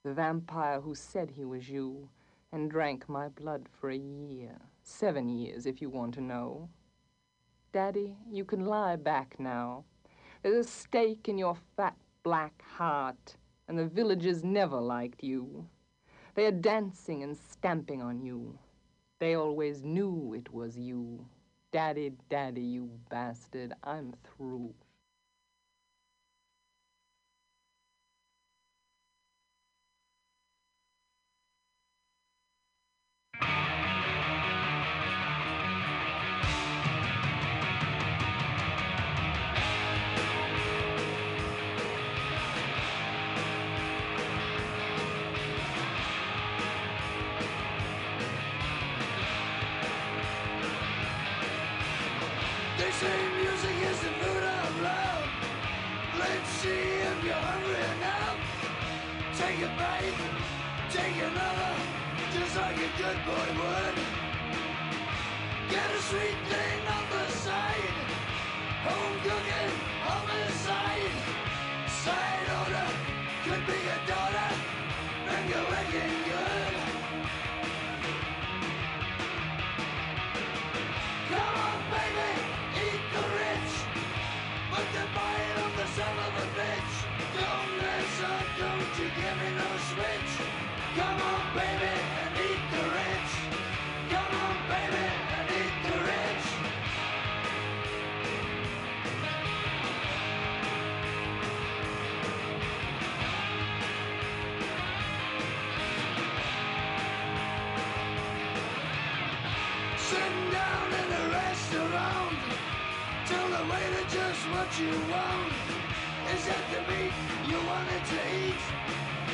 The vampire who said he was you and drank my blood for a year, seven years if you want to know. Daddy, you can lie back now. There's a stake in your fat black heart, and the villagers never liked you. They are dancing and stamping on you. They always knew it was you. Daddy, daddy, you bastard, I'm through. Sweet thing on the side. Home cooking, homicide. Side order, could be a daughter. Finger licking good. Come on, baby, eat the rich. But the bite of the son of a bitch. Don't listen, don't you give me no switch. Come on, baby, Tell just what you want. Is that the meat you wanted to eat?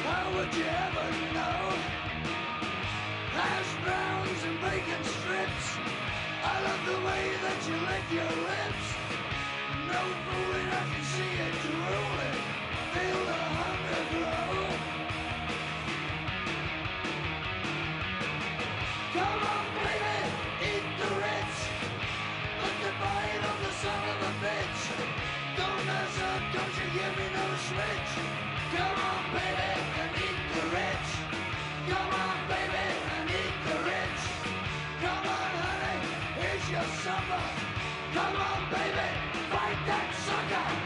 How would you ever know? Hash browns and bacon strips. I love the way that you lick your lips. No fooling, I can see it drooling. Feel the hunger grow. Come on, Come on, baby, fight that sucker.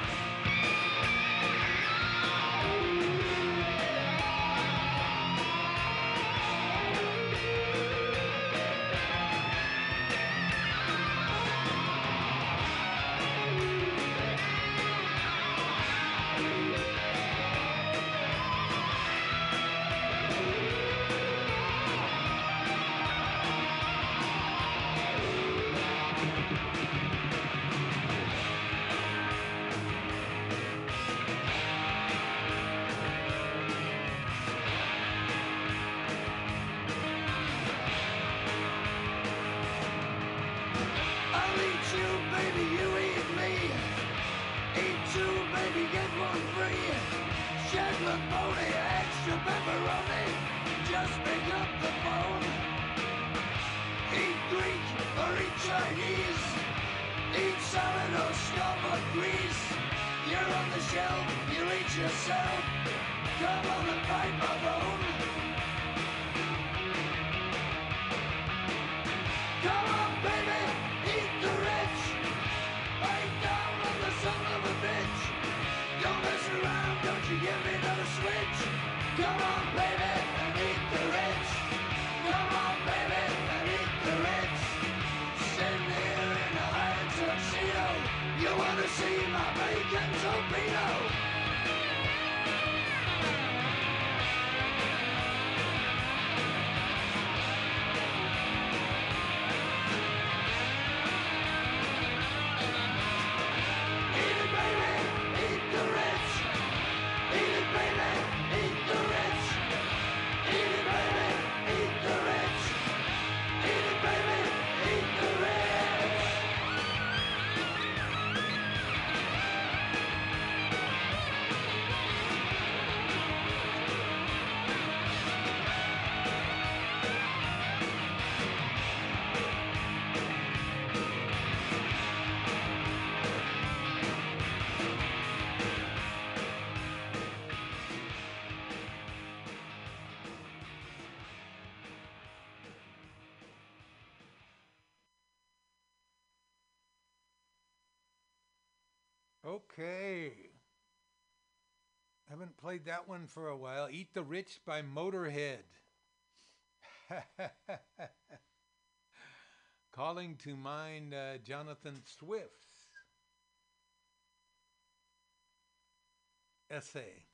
My bacon played that one for a while. Eat the Rich by Motorhead. Calling to mind uh, Jonathan Swift's essay,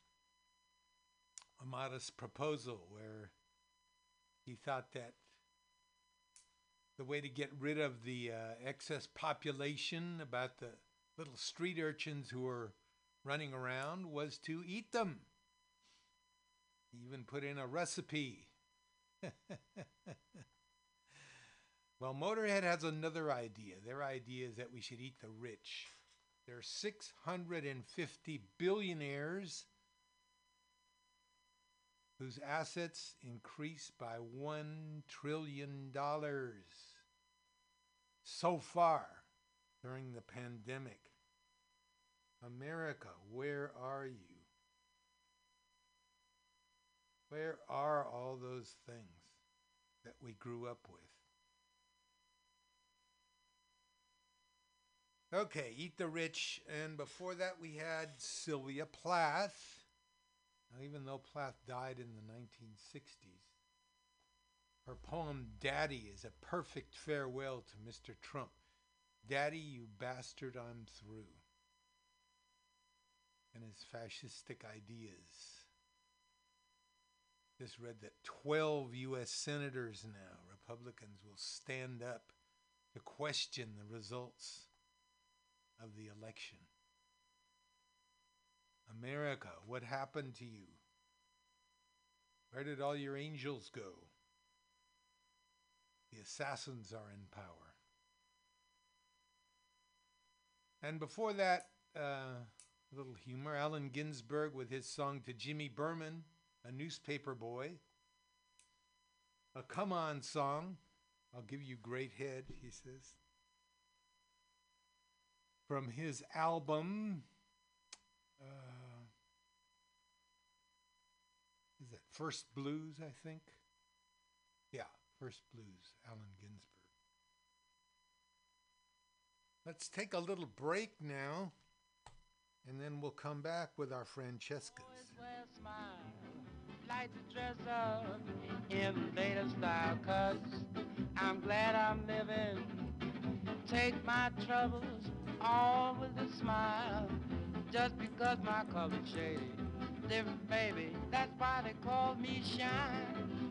A Modest Proposal, where he thought that the way to get rid of the uh, excess population about the little street urchins who were running around was to eat them. Even put in a recipe. well, Motorhead has another idea. Their idea is that we should eat the rich. There are 650 billionaires whose assets increase by $1 trillion so far during the pandemic. America, where are you? Where are all those things that we grew up with? Okay, Eat the Rich. And before that, we had Sylvia Plath. Now, even though Plath died in the 1960s, her poem Daddy is a perfect farewell to Mr. Trump. Daddy, you bastard, I'm through. And his fascistic ideas. Just read that 12 U.S. senators now, Republicans, will stand up to question the results of the election. America, what happened to you? Where did all your angels go? The assassins are in power. And before that, uh, little humor Allen Ginsberg with his song to Jimmy Berman, a newspaper boy. A come on song. I'll give you great head, he says. From his album, uh, is that First Blues, I think? Yeah, First Blues, Allen Ginsberg. Let's take a little break now, and then we'll come back with our Francescas. Like to dress up in latest style cause I'm glad I'm living. Take my troubles all with a smile just because my color's shady different baby that's why they call me shine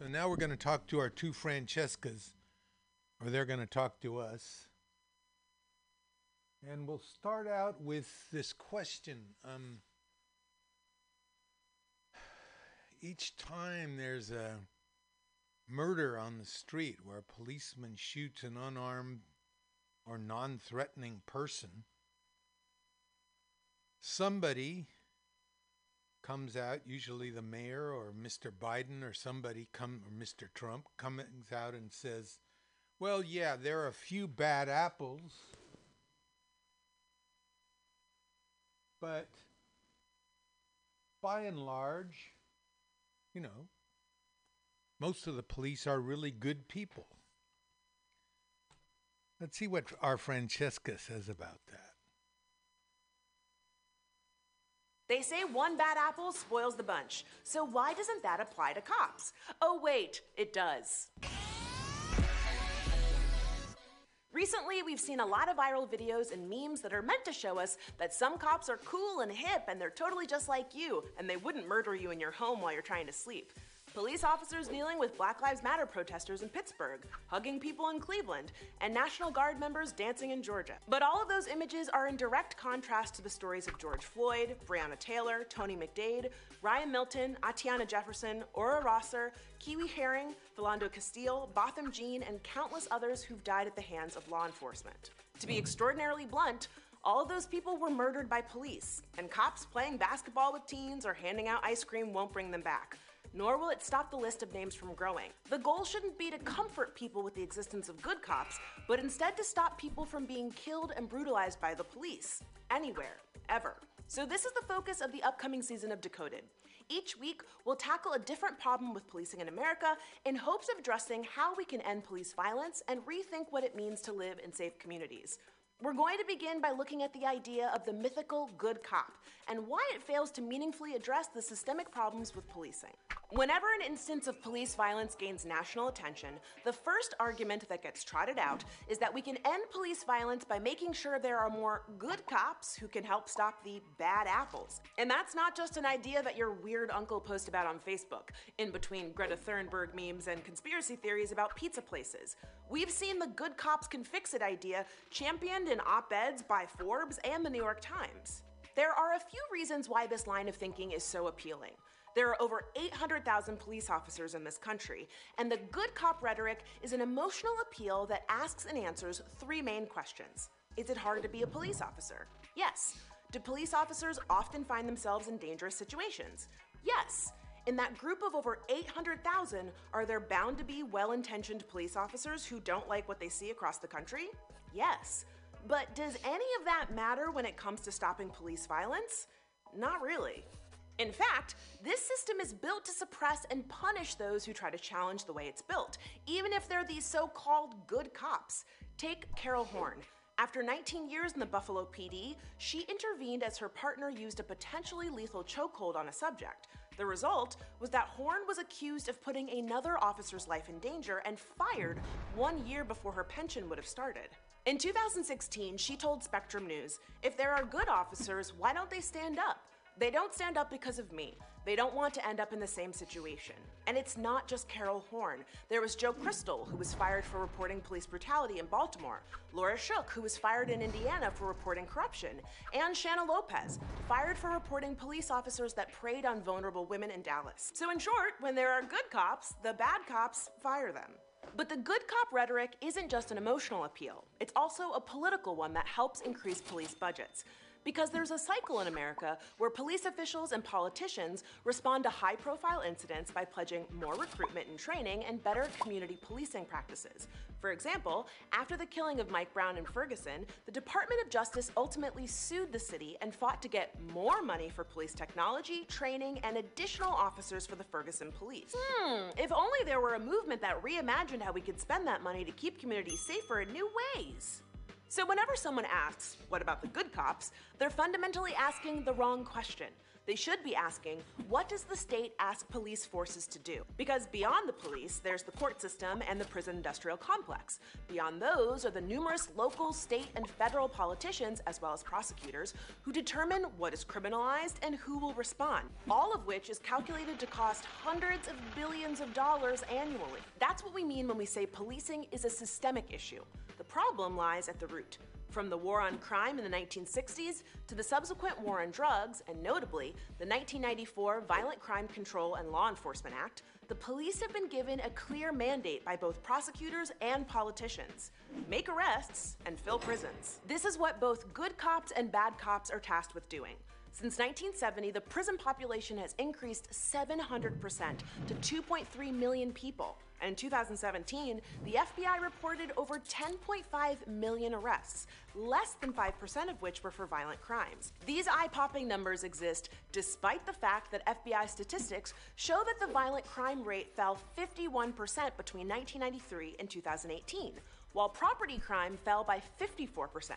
So now we're going to talk to our two Francescas, or they're going to talk to us. And we'll start out with this question. Um, each time there's a murder on the street where a policeman shoots an unarmed or non threatening person, somebody comes out, usually the mayor or Mr. Biden or somebody come or Mr. Trump comes out and says, "Well, yeah, there are a few bad apples, but by and large, you know, most of the police are really good people." Let's see what our Franchesca says about that. They say one bad apple spoils the bunch. So why doesn't that apply to cops? Oh, wait, it does. Recently, we've seen a lot of viral videos and memes that are meant to show us that some cops are cool and hip and they're totally just like you and they wouldn't murder you in your home while you're trying to sleep. Police officers kneeling with Black Lives Matter protesters in Pittsburgh, hugging people in Cleveland, and National Guard members dancing in Georgia. But all of those images are in direct contrast to the stories of George Floyd, Breonna Taylor, Tony McDade, Ryan Milton, Atiana Jefferson, Aura Rosser, Kiwi Herring, Philando Castile, Botham Jean, and countless others who've died at the hands of law enforcement. To be extraordinarily blunt, all of those people were murdered by police, and cops playing basketball with teens or handing out ice cream won't bring them back nor will it stop the list of names from growing. The goal shouldn't be to comfort people with the existence of good cops, but instead to stop people from being killed and brutalized by the police. Anywhere, ever. So, this is the focus of the upcoming season of Decoded. Each week, we'll tackle a different problem with policing in America in hopes of addressing how we can end police violence and rethink what it means to live in safe communities. We're going to begin by looking at the idea of the mythical good cop and why it fails to meaningfully address the systemic problems with policing. Whenever an instance of police violence gains national attention, the first argument that gets trotted out is that we can end police violence by making sure there are more good cops who can help stop the bad apples. And that's not just an idea that your weird uncle posts about on Facebook, in between Greta Thunberg memes and conspiracy theories about pizza places. We've seen the good cops can fix it idea championed in op eds by Forbes and the New York Times. There are a few reasons why this line of thinking is so appealing. There are over 800,000 police officers in this country, and the good cop rhetoric is an emotional appeal that asks and answers three main questions. Is it hard to be a police officer? Yes. Do police officers often find themselves in dangerous situations? Yes. In that group of over 800,000, are there bound to be well intentioned police officers who don't like what they see across the country? Yes. But does any of that matter when it comes to stopping police violence? Not really. In fact, this system is built to suppress and punish those who try to challenge the way it's built, even if they're these so called good cops. Take Cariol Horne. After 19 years in the Buffalo PD, she intervened as her partner used a potentially lethal chokehold on a subject. The result was that Horne was accused of putting another officer's life in danger and fired one year before her pension would have started. In 2016, she told Spectrum News if there are good officers, why don't they stand up? They don't stand up because of me. They don't want to end up in the same situation. And it's not just Cariol Horne. There was Joe Crystal, who was fired for reporting police brutality in Baltimore, Laura Shook, who was fired in Indiana for reporting corruption, and Shanna Lopez, fired for reporting police officers that preyed on vulnerable women in Dallas. So, in short, when there are good cops, the bad cops fire them. But the good cop rhetoric isn't just an emotional appeal, it's also a political one that helps increase police budgets because there's a cycle in America where police officials and politicians respond to high profile incidents by pledging more recruitment and training and better community policing practices. For example, after the killing of Mike Brown in Ferguson, the Department of Justice ultimately sued the city and fought to get more money for police technology, training, and additional officers for the Ferguson police. Hmm, if only there were a movement that reimagined how we could spend that money to keep communities safer in new ways. So, whenever someone asks, What about the good cops? they're fundamentally asking the wrong question. They should be asking, What does the state ask police forces to do? Because beyond the police, there's the court system and the prison industrial complex. Beyond those are the numerous local, state, and federal politicians, as well as prosecutors, who determine what is criminalized and who will respond, all of which is calculated to cost hundreds of billions of dollars annually. That's what we mean when we say policing is a systemic issue. The problem lies at the root. From the war on crime in the 1960s to the subsequent war on drugs, and notably the 1994 Violent Crime Control and Law Enforcement Act, the police have been given a clear mandate by both prosecutors and politicians make arrests and fill prisons. This is what both good cops and bad cops are tasked with doing. Since 1970, the prison population has increased 700% to 2.3 million people. In 2017, the FBI reported over 10.5 million arrests, less than 5% of which were for violent crimes. These eye popping numbers exist despite the fact that FBI statistics show that the violent crime rate fell 51% between 1993 and 2018, while property crime fell by 54%.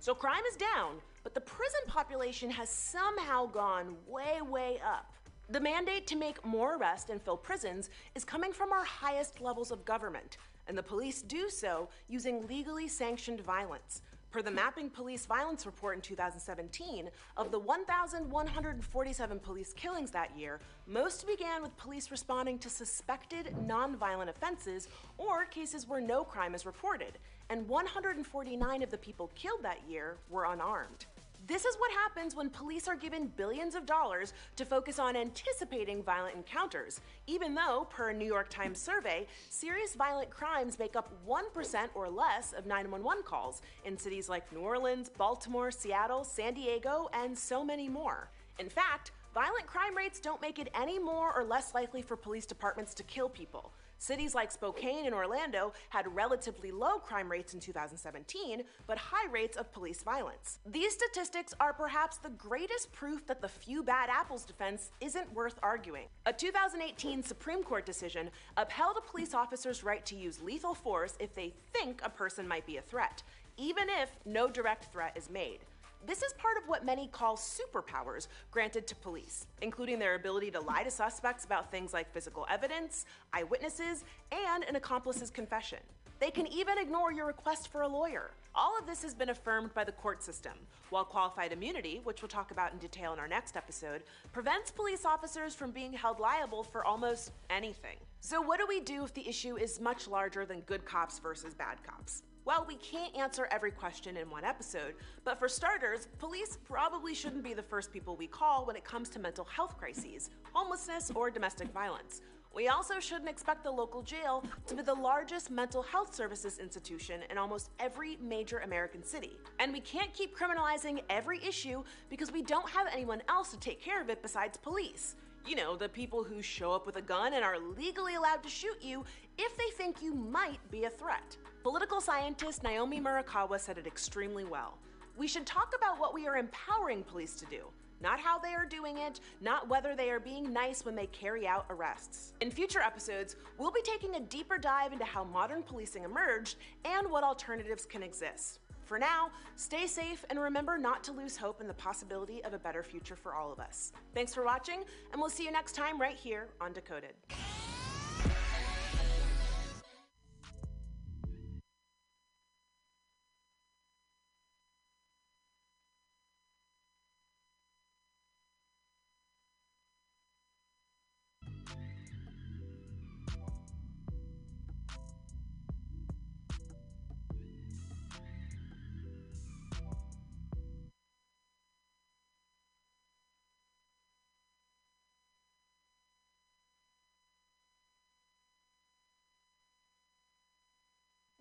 So crime is down, but the prison population has somehow gone way, way up. The mandate to make more arrests and fill prisons is coming from our highest levels of government, and the police do so using legally sanctioned violence. Per the Mapping Police Violence Report in 2017, of the 1,147 police killings that year, most began with police responding to suspected nonviolent offenses or cases where no crime is reported, and 149 of the people killed that year were unarmed. This is what happens when police are given billions of dollars to focus on anticipating violent encounters, even though, per a New York Times survey, serious violent crimes make up 1% or less of 911 calls in cities like New Orleans, Baltimore, Seattle, San Diego, and so many more. In fact, violent crime rates don't make it any more or less likely for police departments to kill people. Cities like Spokane and Orlando had relatively low crime rates in 2017, but high rates of police violence. These statistics are perhaps the greatest proof that the few bad apples defense isn't worth arguing. A 2018 Supreme Court decision upheld a police officer's right to use lethal force if they think a person might be a threat, even if no direct threat is made. This is part of what many call superpowers granted to police, including their ability to lie to suspects about things like physical evidence, eyewitnesses, and an accomplice's confession. They can even ignore your request for a lawyer. All of this has been affirmed by the court system, while qualified immunity, which we'll talk about in detail in our next episode, prevents police officers from being held liable for almost anything. So, what do we do if the issue is much larger than good cops versus bad cops? Well, we can't answer every question in one episode, but for starters, police probably shouldn't be the first people we call when it comes to mental health crises, homelessness, or domestic violence. We also shouldn't expect the local jail to be the largest mental health services institution in almost every major American city. And we can't keep criminalizing every issue because we don't have anyone else to take care of it besides police. You know, the people who show up with a gun and are legally allowed to shoot you if they think you might be a threat. Political scientist Naomi Murakawa said it extremely well. We should talk about what we are empowering police to do, not how they are doing it, not whether they are being nice when they carry out arrests. In future episodes, we'll be taking a deeper dive into how modern policing emerged and what alternatives can exist. For now, stay safe and remember not to lose hope in the possibility of a better future for all of us. Thanks for watching, and we'll see you next time right here on Decoded.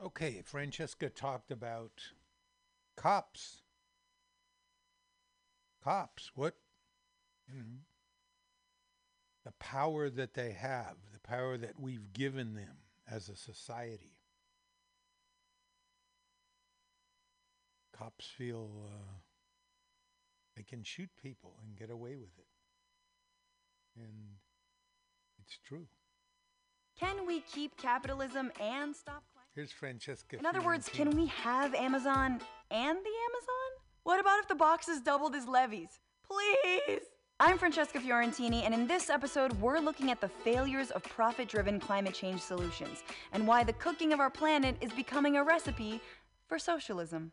Okay, Franchesca talked about cops. Cops, what? Know, the power that they have, the power that we've given them as a society. Cops feel uh, they can shoot people and get away with it. And it's true. Can we keep capitalism and stop? Here's Francesca. In other words, can we have Amazon and the Amazon? What about if the boxes doubled as levies? Please! I'm Francesca Fiorentini, and in this episode, we're looking at the failures of profit driven climate change solutions and why the cooking of our planet is becoming a recipe for socialism.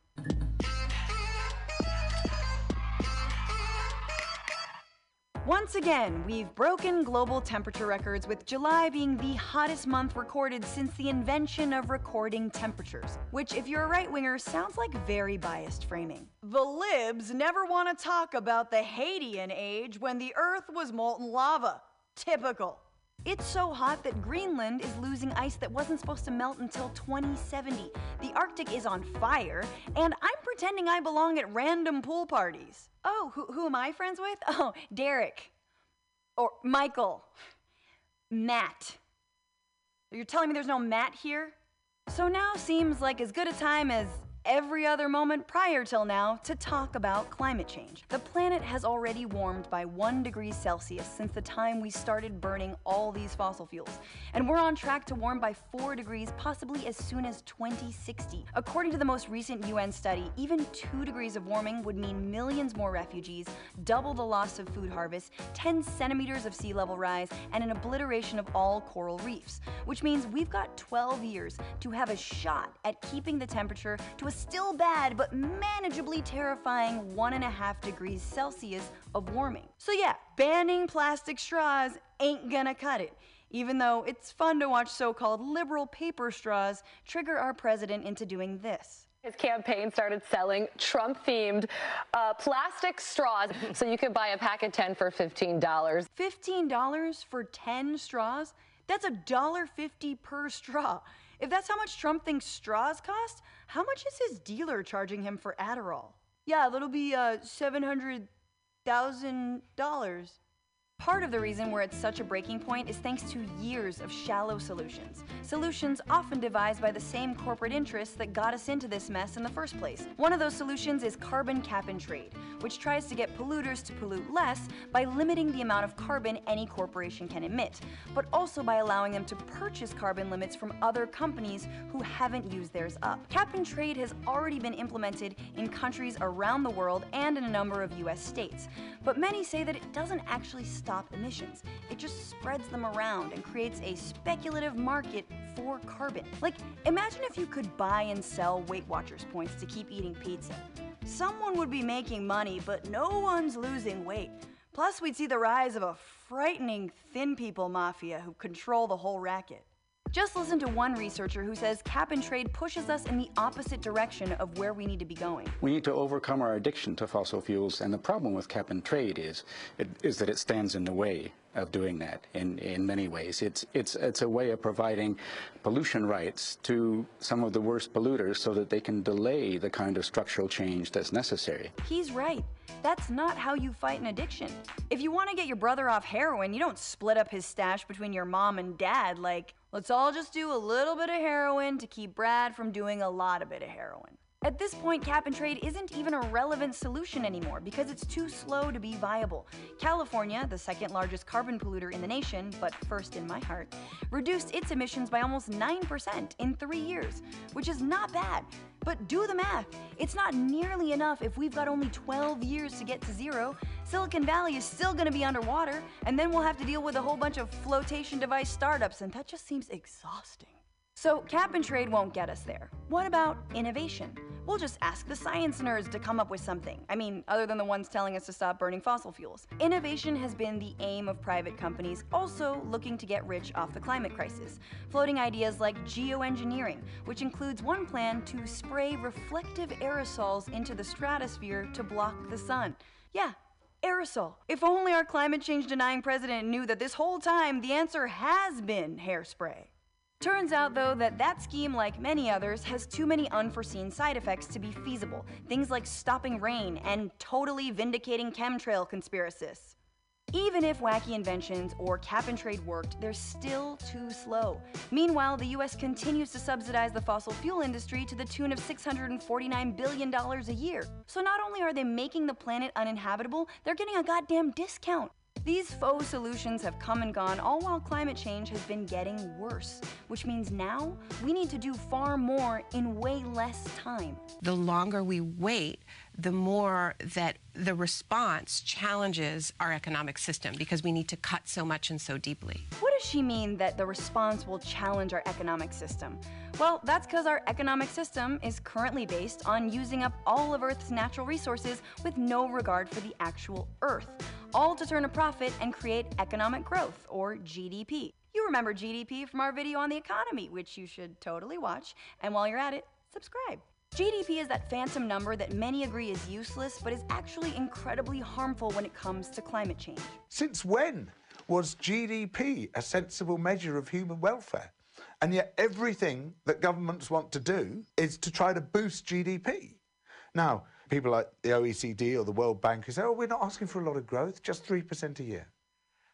Once again, we've broken global temperature records, with July being the hottest month recorded since the invention of recording temperatures. Which, if you're a right winger, sounds like very biased framing. The libs never want to talk about the Hadean age when the Earth was molten lava. Typical. It's so hot that Greenland is losing ice that wasn't supposed to melt until 2070. The Arctic is on fire, and I'm pretending I belong at random pool parties. Oh, who, who am I friends with? Oh, Derek. Or Michael. Matt. You're telling me there's no Matt here? So now seems like as good a time as every other moment prior till now to talk about climate change. The planet has already warmed by 1 degree Celsius since the time we started burning all these fossil fuels, and we're on track to warm by 4 degrees possibly as soon as 2060. According to the most recent UN study, even 2 degrees of warming would mean millions more refugees, double the loss of food harvests, 10 centimeters of sea level rise, and an obliteration of all coral reefs, which means we've got 12 years to have a shot at keeping the temperature to a still bad but manageably terrifying 1.5 degrees Celsius of warming. So, yeah, banning plastic straws ain't gonna cut it. Even though it's fun to watch so called liberal paper straws trigger our president into doing this. His campaign started selling Trump themed uh, plastic straws. so you could buy a pack of 10 for $15. $15 for 10 straws? That's a dollar fifty per straw. If that's how much Trump thinks straws cost, how much is his dealer charging him for Adderall? Yeah, that'll be uh, $700,000. Part of the reason we're at such a breaking point is thanks to years of shallow solutions. Solutions often devised by the same corporate interests that got us into this mess in the first place. One of those solutions is carbon cap and trade, which tries to get polluters to pollute less by limiting the amount of carbon any corporation can emit, but also by allowing them to purchase carbon limits from other companies who haven't used theirs up. Cap and trade has already been implemented in countries around the world and in a number of US states, but many say that it doesn't actually stop emissions. It just spreads them around and creates a speculative market for carbon. Like, imagine if you could buy and sell Weight Watchers points to keep eating pizza. Someone would be making money, but no one's losing weight. Plus, we'd see the rise of a frightening thin people mafia who control the whole racket. Just listen to one researcher who says cap and trade pushes us in the opposite direction of where we need to be going. We need to overcome our addiction to fossil fuels, and the problem with cap and trade is, it, is that it stands in the way of doing that in, in many ways. It's, it's, it's a way of providing pollution rights to some of the worst polluters so that they can delay the kind of structural change that's necessary. He's right. That's not how you fight an addiction. If you want to get your brother off heroin, you don't split up his stash between your mom and dad like, let's all just do a little bit of heroin to keep Brad from doing a lot of bit of heroin. At this point, cap and trade isn't even a relevant solution anymore because it's too slow to be viable. California, the second largest carbon polluter in the nation, but first in my heart, reduced its emissions by almost 9% in three years, which is not bad. But do the math. It's not nearly enough if we've got only 12 years to get to zero. Silicon Valley is still going to be underwater, and then we'll have to deal with a whole bunch of flotation device startups, and that just seems exhausting. So, cap and trade won't get us there. What about innovation? We'll just ask the science nerds to come up with something. I mean, other than the ones telling us to stop burning fossil fuels. Innovation has been the aim of private companies also looking to get rich off the climate crisis, floating ideas like geoengineering, which includes one plan to spray reflective aerosols into the stratosphere to block the sun. Yeah, aerosol. If only our climate change denying president knew that this whole time the answer has been hairspray. Turns out, though, that that scheme, like many others, has too many unforeseen side effects to be feasible. Things like stopping rain and totally vindicating chemtrail conspiracists. Even if wacky inventions or cap and trade worked, they're still too slow. Meanwhile, the US continues to subsidize the fossil fuel industry to the tune of $649 billion a year. So not only are they making the planet uninhabitable, they're getting a goddamn discount. These faux solutions have come and gone, all while climate change has been getting worse, which means now we need to do far more in way less time. The longer we wait, the more that the response challenges our economic system because we need to cut so much and so deeply. What does she mean that the response will challenge our economic system? Well, that's because our economic system is currently based on using up all of Earth's natural resources with no regard for the actual Earth, all to turn a profit and create economic growth, or GDP. You remember GDP from our video on the economy, which you should totally watch, and while you're at it, subscribe. GDP is that phantom number that many agree is useless, but is actually incredibly harmful when it comes to climate change. Since when was GDP a sensible measure of human welfare? And yet, everything that governments want to do is to try to boost GDP. Now, people like the OECD or the World Bank who say, oh, we're not asking for a lot of growth, just 3% a year.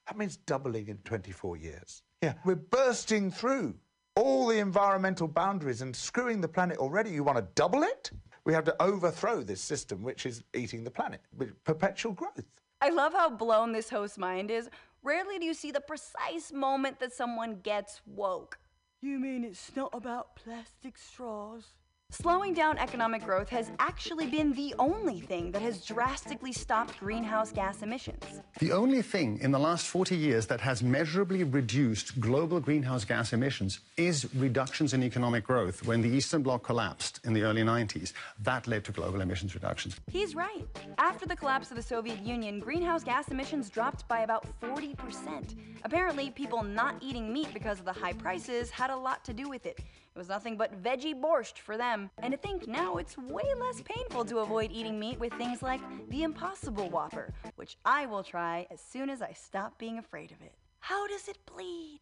That means doubling in 24 years. Yeah, we're bursting through all the environmental boundaries and screwing the planet already. You want to double it? We have to overthrow this system which is eating the planet with perpetual growth. I love how blown this host's mind is. Rarely do you see the precise moment that someone gets woke. You mean it's not about plastic straws? Slowing down economic growth has actually been the only thing that has drastically stopped greenhouse gas emissions. The only thing in the last 40 years that has measurably reduced global greenhouse gas emissions is reductions in economic growth. When the Eastern Bloc collapsed in the early 90s, that led to global emissions reductions. He's right. After the collapse of the Soviet Union, greenhouse gas emissions dropped by about 40%. Apparently, people not eating meat because of the high prices had a lot to do with it. It was nothing but veggie borscht for them. And to think now it's way less painful to avoid eating meat with things like the Impossible Whopper, which I will try as soon as I stop being afraid of it. How does it bleed?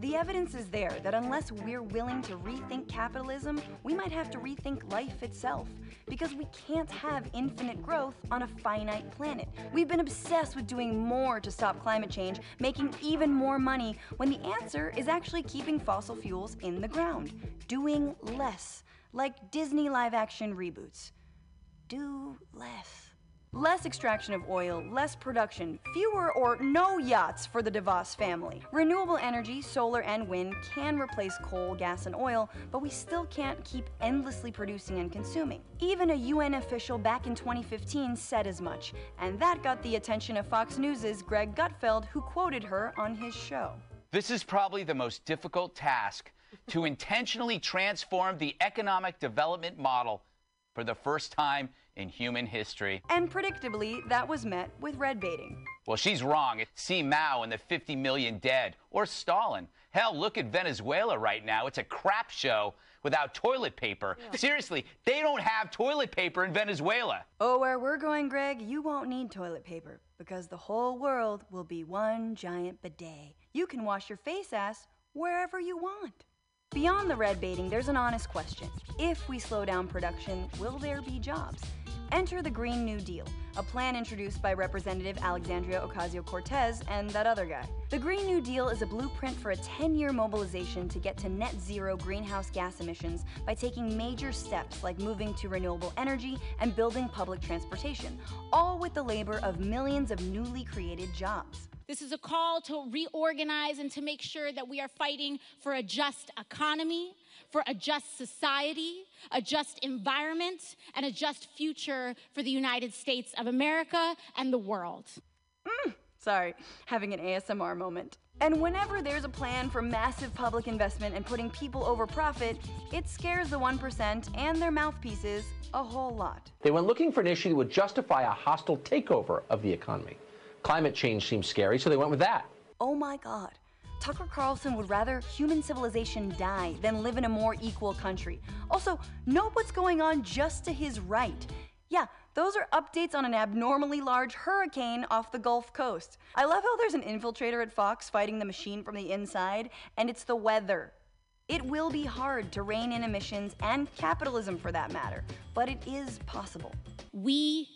The evidence is there that unless we're willing to rethink capitalism, we might have to rethink life itself. Because we can't have infinite growth on a finite planet. We've been obsessed with doing more to stop climate change, making even more money, when the answer is actually keeping fossil fuels in the ground. Doing less, like Disney live action reboots. Do less. Less extraction of oil, less production, fewer or no yachts for the DeVos family. Renewable energy, solar and wind, can replace coal, gas, and oil, but we still can't keep endlessly producing and consuming. Even a UN official back in 2015 said as much, and that got the attention of Fox News' Greg Gutfeld, who quoted her on his show. This is probably the most difficult task to intentionally transform the economic development model for the first time in human history. And predictably, that was met with red baiting. Well, she's wrong. See Mao and the 50 million dead, or Stalin. Hell, look at Venezuela right now. It's a crap show without toilet paper. Seriously, they don't have toilet paper in Venezuela. Oh, where we're going, Greg, you won't need toilet paper because the whole world will be one giant bidet. You can wash your face ass wherever you want. Beyond the red baiting, there's an honest question. If we slow down production, will there be jobs? Enter the Green New Deal, a plan introduced by Representative Alexandria Ocasio Cortez and that other guy. The Green New Deal is a blueprint for a 10 year mobilization to get to net zero greenhouse gas emissions by taking major steps like moving to renewable energy and building public transportation, all with the labor of millions of newly created jobs. This is a call to reorganize and to make sure that we are fighting for a just economy, for a just society, a just environment, and a just future for the United States of America and the world. Mm, sorry, having an ASMR moment. And whenever there's a plan for massive public investment and putting people over profit, it scares the 1% and their mouthpieces a whole lot. They went looking for an issue that would justify a hostile takeover of the economy. Climate change seems scary, so they went with that. Oh my god. Tucker Carlson would rather human civilization die than live in a more equal country. Also, note what's going on just to his right. Yeah, those are updates on an abnormally large hurricane off the Gulf Coast. I love how there's an infiltrator at Fox fighting the machine from the inside, and it's the weather. It will be hard to rein in emissions and capitalism for that matter, but it is possible. We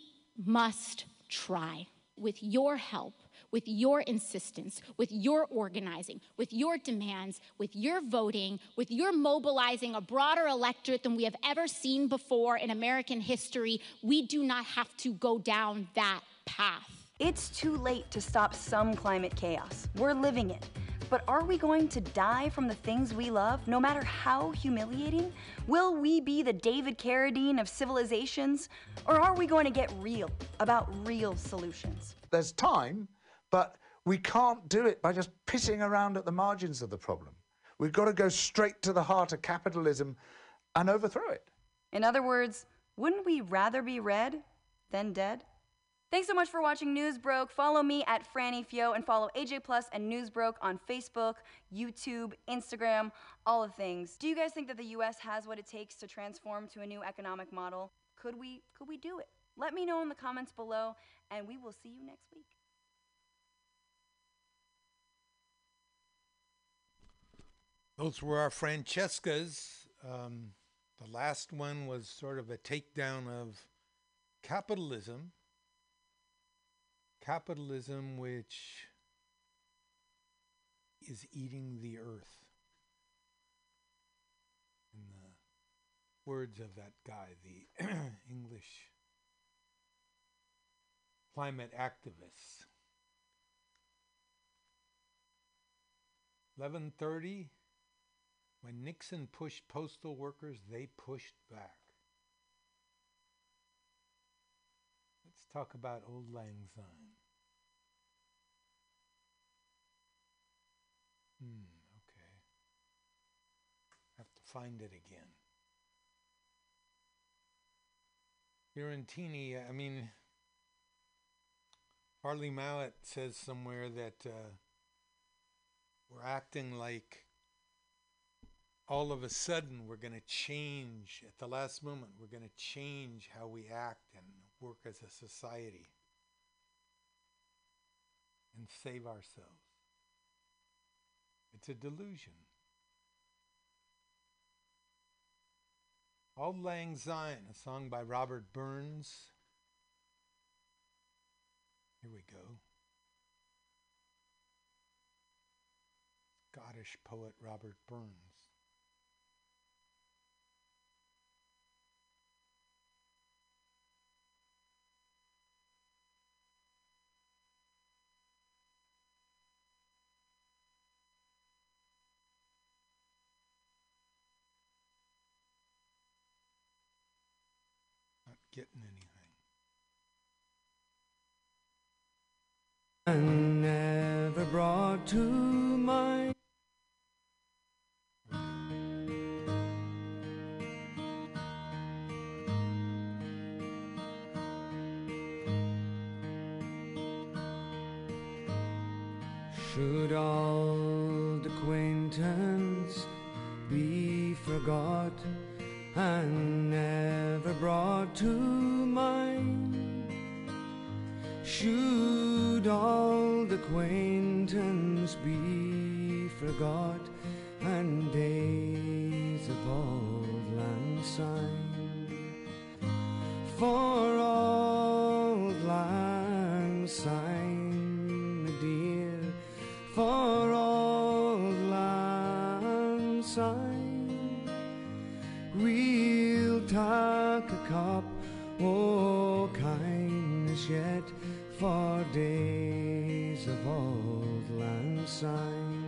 must try with your help, with your insistence, with your organizing, with your demands, with your voting, with your mobilizing a broader electorate than we have ever seen before in American history, we do not have to go down that path. It's too late to stop some climate chaos. We're living it. But are we going to die from the things we love, no matter how humiliating? Will we be the David Carradine of civilizations? Or are we going to get real about real solutions? There's time, but we can't do it by just pissing around at the margins of the problem. We've got to go straight to the heart of capitalism and overthrow it. In other words, wouldn't we rather be red than dead? Thanks so much for watching Newsbroke. Follow me at Franny Fio and follow AJ Plus and Newsbroke on Facebook, YouTube, Instagram, all the things. Do you guys think that the US has what it takes to transform to a new economic model? Could we could we do it? Let me know in the comments below and we will see you next week. Those were our Francescas. Um, the last one was sort of a takedown of capitalism. Capitalism, which is eating the earth. In the words of that guy, the English climate activists. 11:30 When Nixon pushed postal workers, they pushed back. Let's talk about Auld Lang Syne. Hmm, okay. Have to find it again. Fiorentini, I mean, Harley Mallett says somewhere that uh, we're acting like all of a sudden we're going to change at the last moment we're going to change how we act and work as a society and save ourselves it's a delusion Auld Lang Syne, a song by Robert Burns. Here we go. Scottish poet Robert Burns. Not getting anything. I never brought to syne, we'll take a cup o' kindness yet for days of auld lang syne.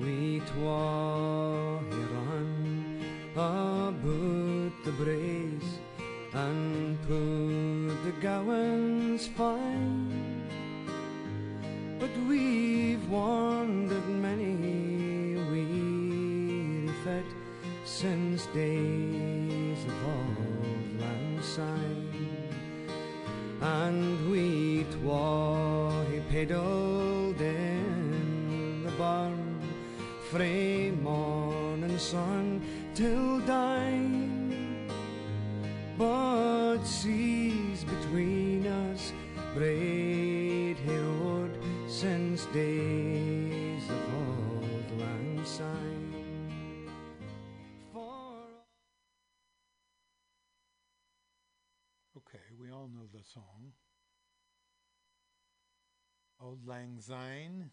We twa here on about the braes and put the gowans fine. Wandered many a weary fet since days of auld lang syne. And we twa he pedaled in the barn frae morning sun till dine. But song. Auld Lang Syne.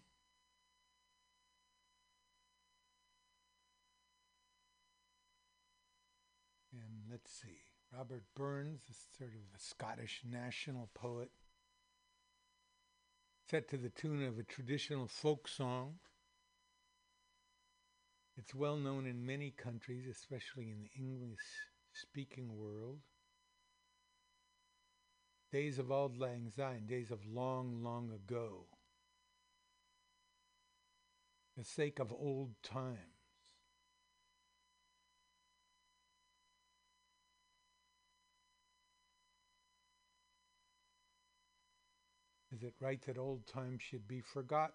And let's see, Robert Burns is sort of the Scottish national poet, set to the tune of a traditional folk song. It's well known in many countries, especially in the English speaking world. Days of Auld Lang Syne, days of long, long ago. The sake of old times. Is it right that old times should be forgotten?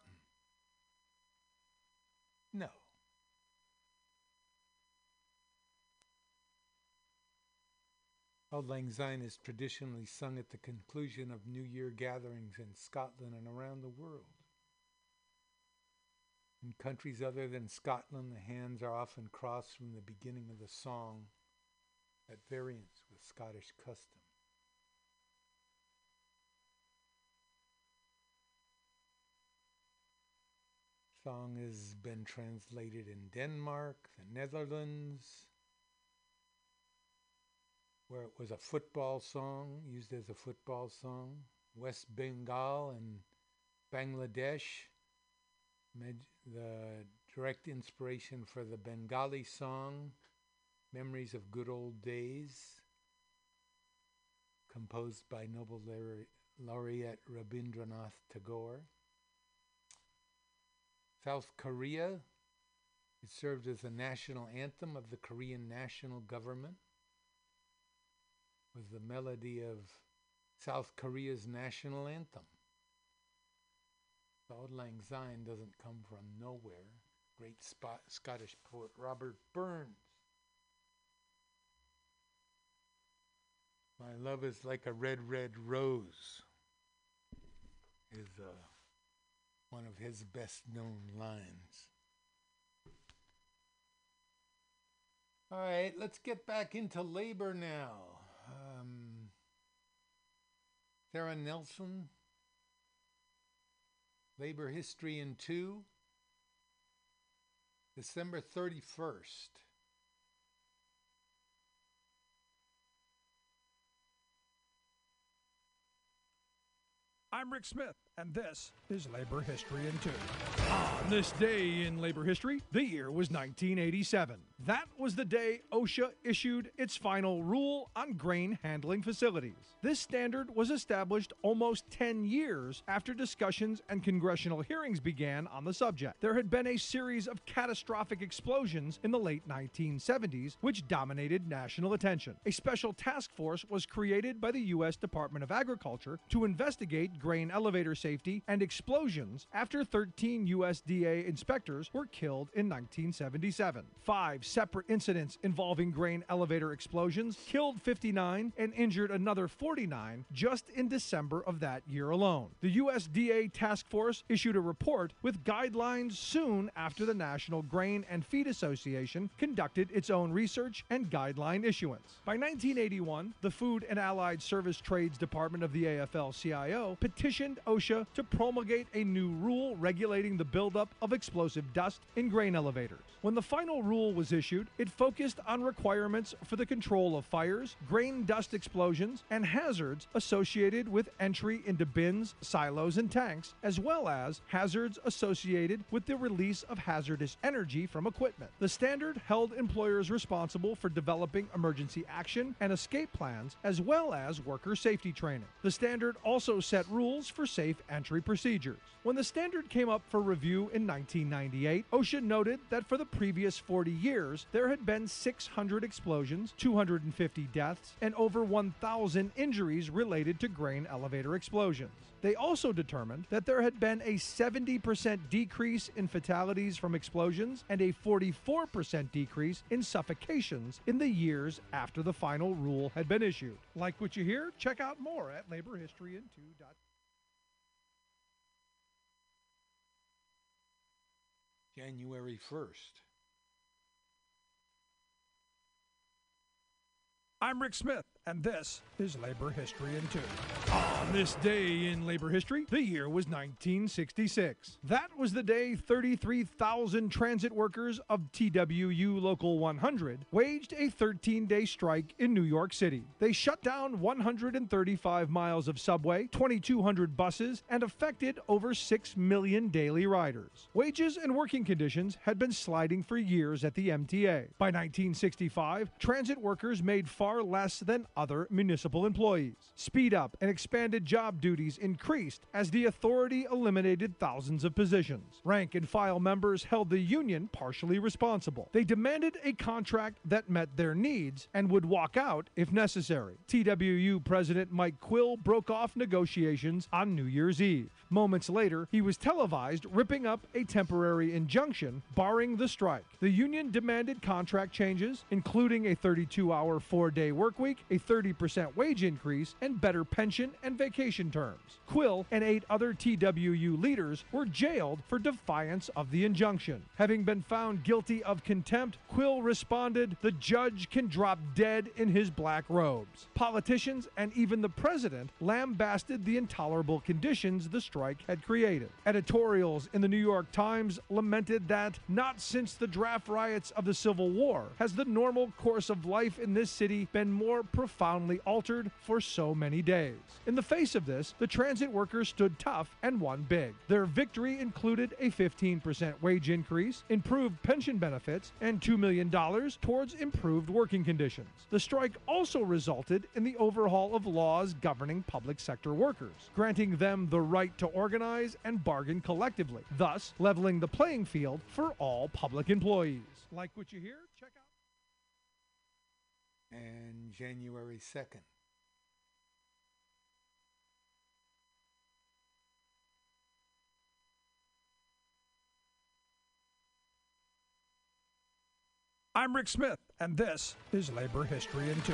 No. Auld Lang Syne is traditionally sung at the conclusion of New Year gatherings in Scotland and around the world. In countries other than Scotland, the hands are often crossed from the beginning of the song at variance with Scottish custom. Song has been translated in Denmark, the Netherlands, where it was a football song, used as a football song, West Bengal and Bangladesh, the direct inspiration for the Bengali song Memories of Good Old Days, composed by Nobel laureate Rabindranath Tagore. South Korea, it served as the national anthem of the Korean national government, was the melody of South Korea's national anthem. The Auld Lang Syne doesn't come from nowhere. Great spot, Scottish poet Robert Burns. My love is like a red, red rose is uh, one of his best known lines. All right, let's get back into labor now. Um, Nelson, Labor History in Two, December 31st. I'm Rick Smith, and this is Labor History in Two. On this day in labor history, the year was 1987. That was the day OSHA issued its final rule on grain handling facilities. This standard was established almost 10 years after discussions and congressional hearings began on the subject. There had been a series of catastrophic explosions in the late 1970s, which dominated national attention. A special task force was created by the U.S. Department of Agriculture to investigate grain elevator safety and explosions after 13 USDA inspectors were killed in 1977. Five separate incidents involving grain elevator explosions killed 59 and injured another 49 just in December of that year alone. The USDA task force issued a report with guidelines soon after the National Grain and Feed Association conducted its own research and guideline issuance. By 1981, the Food and Allied Service Trades Department of the AFL CIO petitioned OSHA to promulgate a new rule regulating the buildup of explosive dust in grain elevators. When the final rule was issued, it focused on requirements for the control of fires, grain dust explosions, and hazards associated with entry into bins, silos, and tanks, as well as hazards associated with the release of hazardous energy from equipment. The standard held employers responsible for developing emergency action and escape plans, as well as worker safety training. The standard also set rules for safe entry procedures. When the standard came up for review in 1998, OSHA noted that for the previous 40 years, there had been 600 explosions, 250 deaths, and over 1,000 injuries related to grain elevator explosions. They also determined that there had been a 70% decrease in fatalities from explosions and a 44% decrease in suffocations in the years after the final rule had been issued. Like what you hear? Check out more at laborhistoryin2.com. January 1st. I'm Rick Smith, and this is Labor History in Two. On this day in labor history, the year was 1966. That was the day 33,000 transit workers of TWU Local 100 waged a 13 day strike in New York City. They shut down 135 miles of subway, 2,200 buses, and affected over 6 million daily riders. Wages and working conditions had been sliding for years at the MTA. By 1965, transit workers made far less than other municipal employees. Speed up and expanded job duties increased as the authority eliminated thousands of positions. Rank and file members held the union partially responsible. They demanded a contract that met their needs and would walk out if necessary. TWU President Mike Quill broke off negotiations on New Year's Eve. Moments later, he was televised ripping up a temporary injunction barring the strike. The union demanded contract changes, including a 32 hour, four day work week, a 30% wage increase, and better pension and vacation terms. Quill and eight other TWU leaders were jailed for defiance of the injunction. Having been found guilty of contempt, Quill responded, The judge can drop dead in his black robes. Politicians and even the president lambasted the intolerable conditions the strike had created. Editorials in the New York Times lamented that not since the draft riots of the Civil War has the normal course of life in this city been more profoundly altered for so many days. In the face of this, the transit workers stood tough and won big. Their victory included a 15% wage increase, improved pension benefits, and $2 million towards improved working conditions. The strike also resulted in the overhaul of laws governing public sector workers, granting them the right to organize and bargain collectively, thus leveling the playing field for all public employees. Like what you hear? Check out. And January 2nd. I'm Rick Smith, and this is Labor History in Two.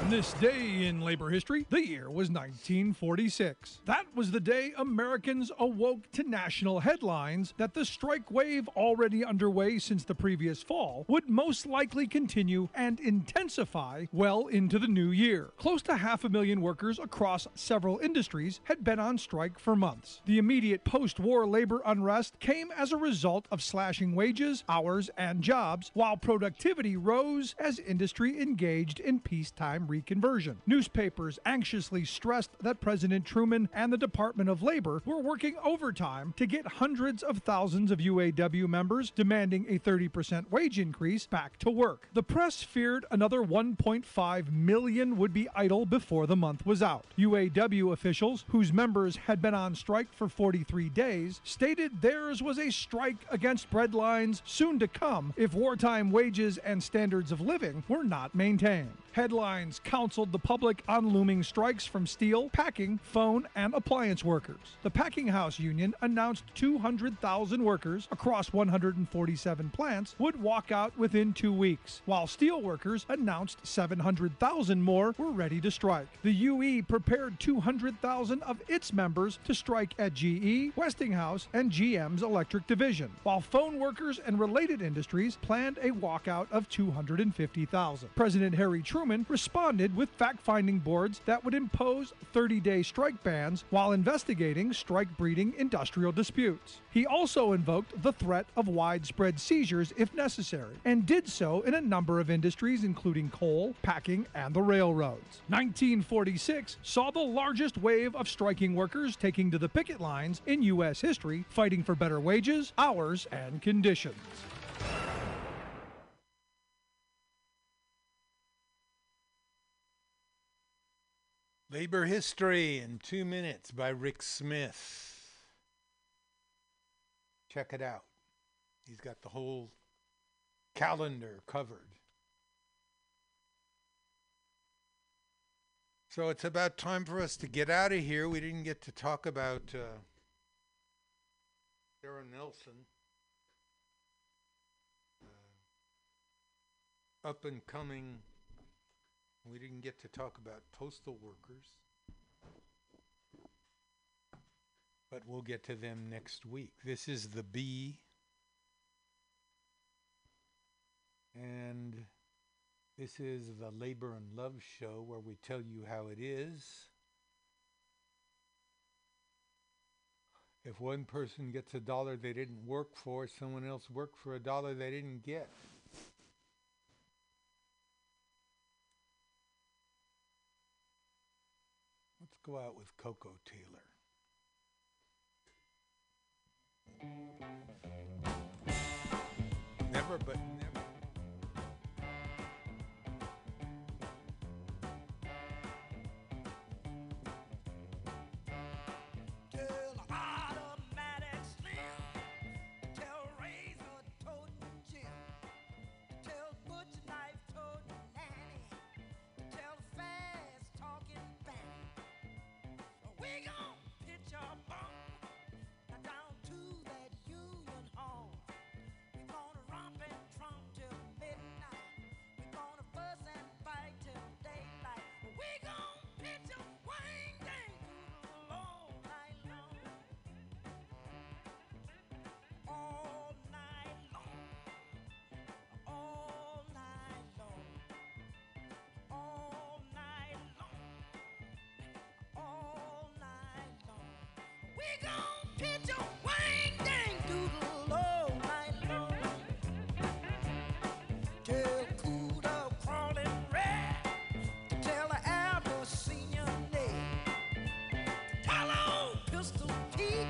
On this day in labor history, the year was 1946. That was the day Americans awoke to national headlines that the strike wave already underway since the previous fall would most likely continue and intensify well into the new year. Close to half a million workers across several industries had been on strike for months. The immediate post war labor unrest came as a result of slashing wages, hours, and jobs, while productivity rose as industry engaged in peacetime reconversion. Newspapers anxiously stressed that President Truman and the Department of Labor were working overtime to get hundreds of thousands of UAW members demanding a 30% wage increase back to work. The press feared another 1.5 million would be idle before the month was out. UAW officials, whose members had been on strike for 43 days, stated theirs was a strike against breadlines soon to come if wartime wages and standards of living were not maintained. Headlines counseled the public on looming strikes from steel, packing, phone, and appliance workers. The Packing House Union announced 200,000 workers across 147 plants would walk out within two weeks, while steel workers announced 700,000 more were ready to strike. The UE prepared 200,000 of its members to strike at GE, Westinghouse, and GM's electric division, while phone workers and related industries planned a walkout of 250,000. President Harry Truman responded with fact finding boards that would impose 30 day strike bans while investigating strike breeding industrial disputes. He also invoked the threat of widespread seizures if necessary, and did so in a number of industries, including coal, packing, and the railroads. 1946 saw the largest wave of striking workers taking to the picket lines in U.S. history, fighting for better wages, hours, and conditions. Labor History in Two Minutes by Rick Smith. Check it out. He's got the whole calendar covered. So it's about time for us to get out of here. We didn't get to talk about uh, Sarah Nelson. Uh, up and coming we didn't get to talk about postal workers, but we'll get to them next week. This is the B. And this is the Labor and Love show where we tell you how it is. If one person gets a dollar they didn't work for, someone else worked for a dollar they didn't get. Go out with Koko Taylor. Never but never. deep.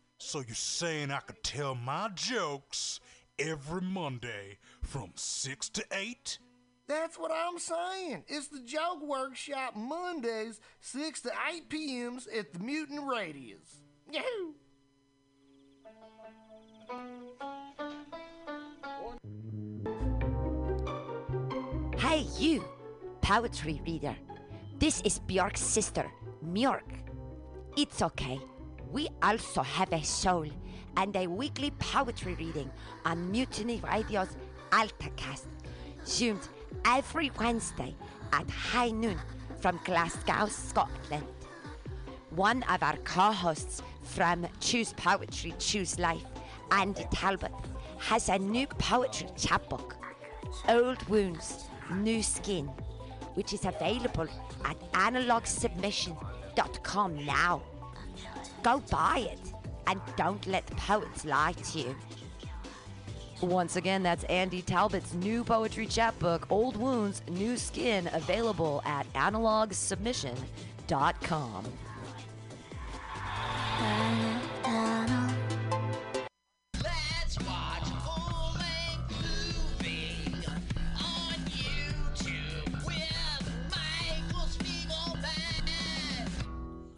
So you're saying I could tell my jokes every Monday from 6 to 8? That's what I'm saying. It's the Joke Workshop Mondays, 6 to 8 p.m.s at the Mutant Radius. Yahoo! Hey, you, poetry reader. This is Bjork's sister, Mjork. It's okay. We also have a soul and a weekly poetry reading on Mutiny Radio's AltaCast, zoomed every Wednesday at high noon from Glasgow, Scotland. One of our co hosts from Choose Poetry, Choose Life, Andy Talbot, has a new poetry chapbook, Old Wounds, New Skin, which is available at analogsubmission.com now. Go buy it and don't let the poets lie to you. Once again, that's Andy Talbot's new poetry chapbook, Old Wounds, New Skin, available at analogsubmission.com.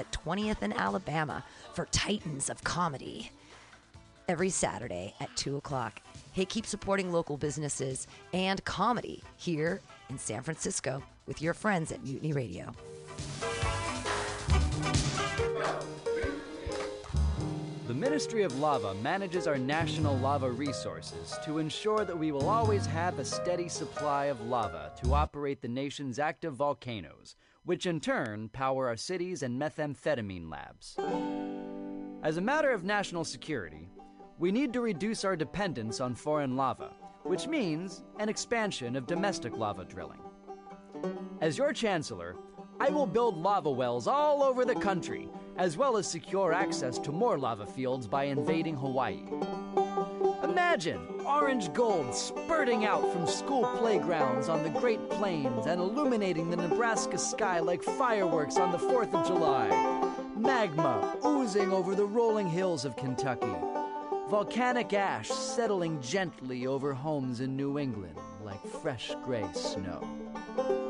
at 20th and Alabama for Titans of Comedy every Saturday at 2 o'clock. Hey, keep supporting local businesses and comedy here in San Francisco with your friends at Mutiny Radio. The Ministry of Lava manages our national lava resources to ensure that we will always have a steady supply of lava to operate the nation's active volcanoes, which in turn power our cities and methamphetamine labs. As a matter of national security, we need to reduce our dependence on foreign lava, which means an expansion of domestic lava drilling. As your chancellor, I will build lava wells all over the country, as well as secure access to more lava fields by invading Hawaii. Imagine orange gold spurting out from school playgrounds on the Great Plains and illuminating the Nebraska sky like fireworks on the 4th of July. Magma oozing over the rolling hills of Kentucky. Volcanic ash settling gently over homes in New England like fresh gray snow.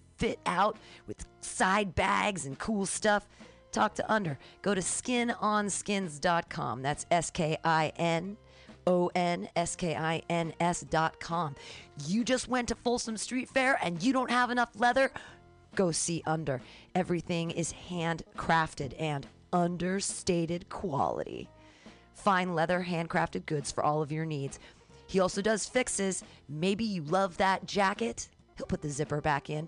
fit out with side bags and cool stuff? Talk to Under. Go to skinonskins.com. That's S K I N O N S K I N S.com. You just went to Folsom Street Fair and you don't have enough leather? Go see Under. Everything is handcrafted and understated quality. Fine leather, handcrafted goods for all of your needs. He also does fixes. Maybe you love that jacket. He'll put the zipper back in.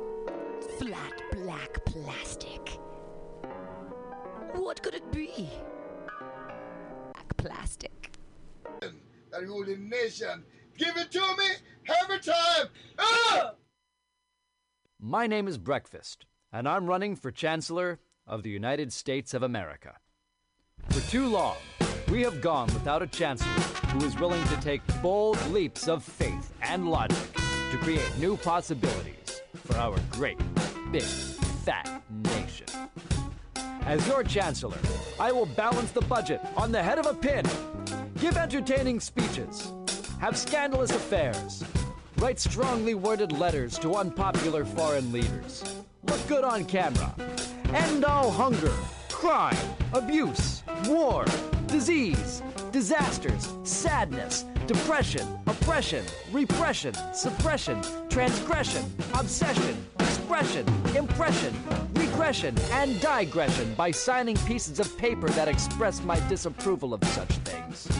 What could it be? Black plastic. That ruling nation. Give it to me every time. Ah! My name is Breakfast, and I'm running for Chancellor of the United States of America. For too long, we have gone without a Chancellor who is willing to take bold leaps of faith and logic to create new possibilities for our great, big, fat nation. As your Chancellor, I will balance the budget on the head of a pin, give entertaining speeches, have scandalous affairs, write strongly worded letters to unpopular foreign leaders, look good on camera. End all hunger, crime, abuse, war, disease, disasters, sadness, depression, oppression, repression, suppression, transgression, obsession, expression, impression, regression, and digression by signing pieces of paper that express my disapproval of such things.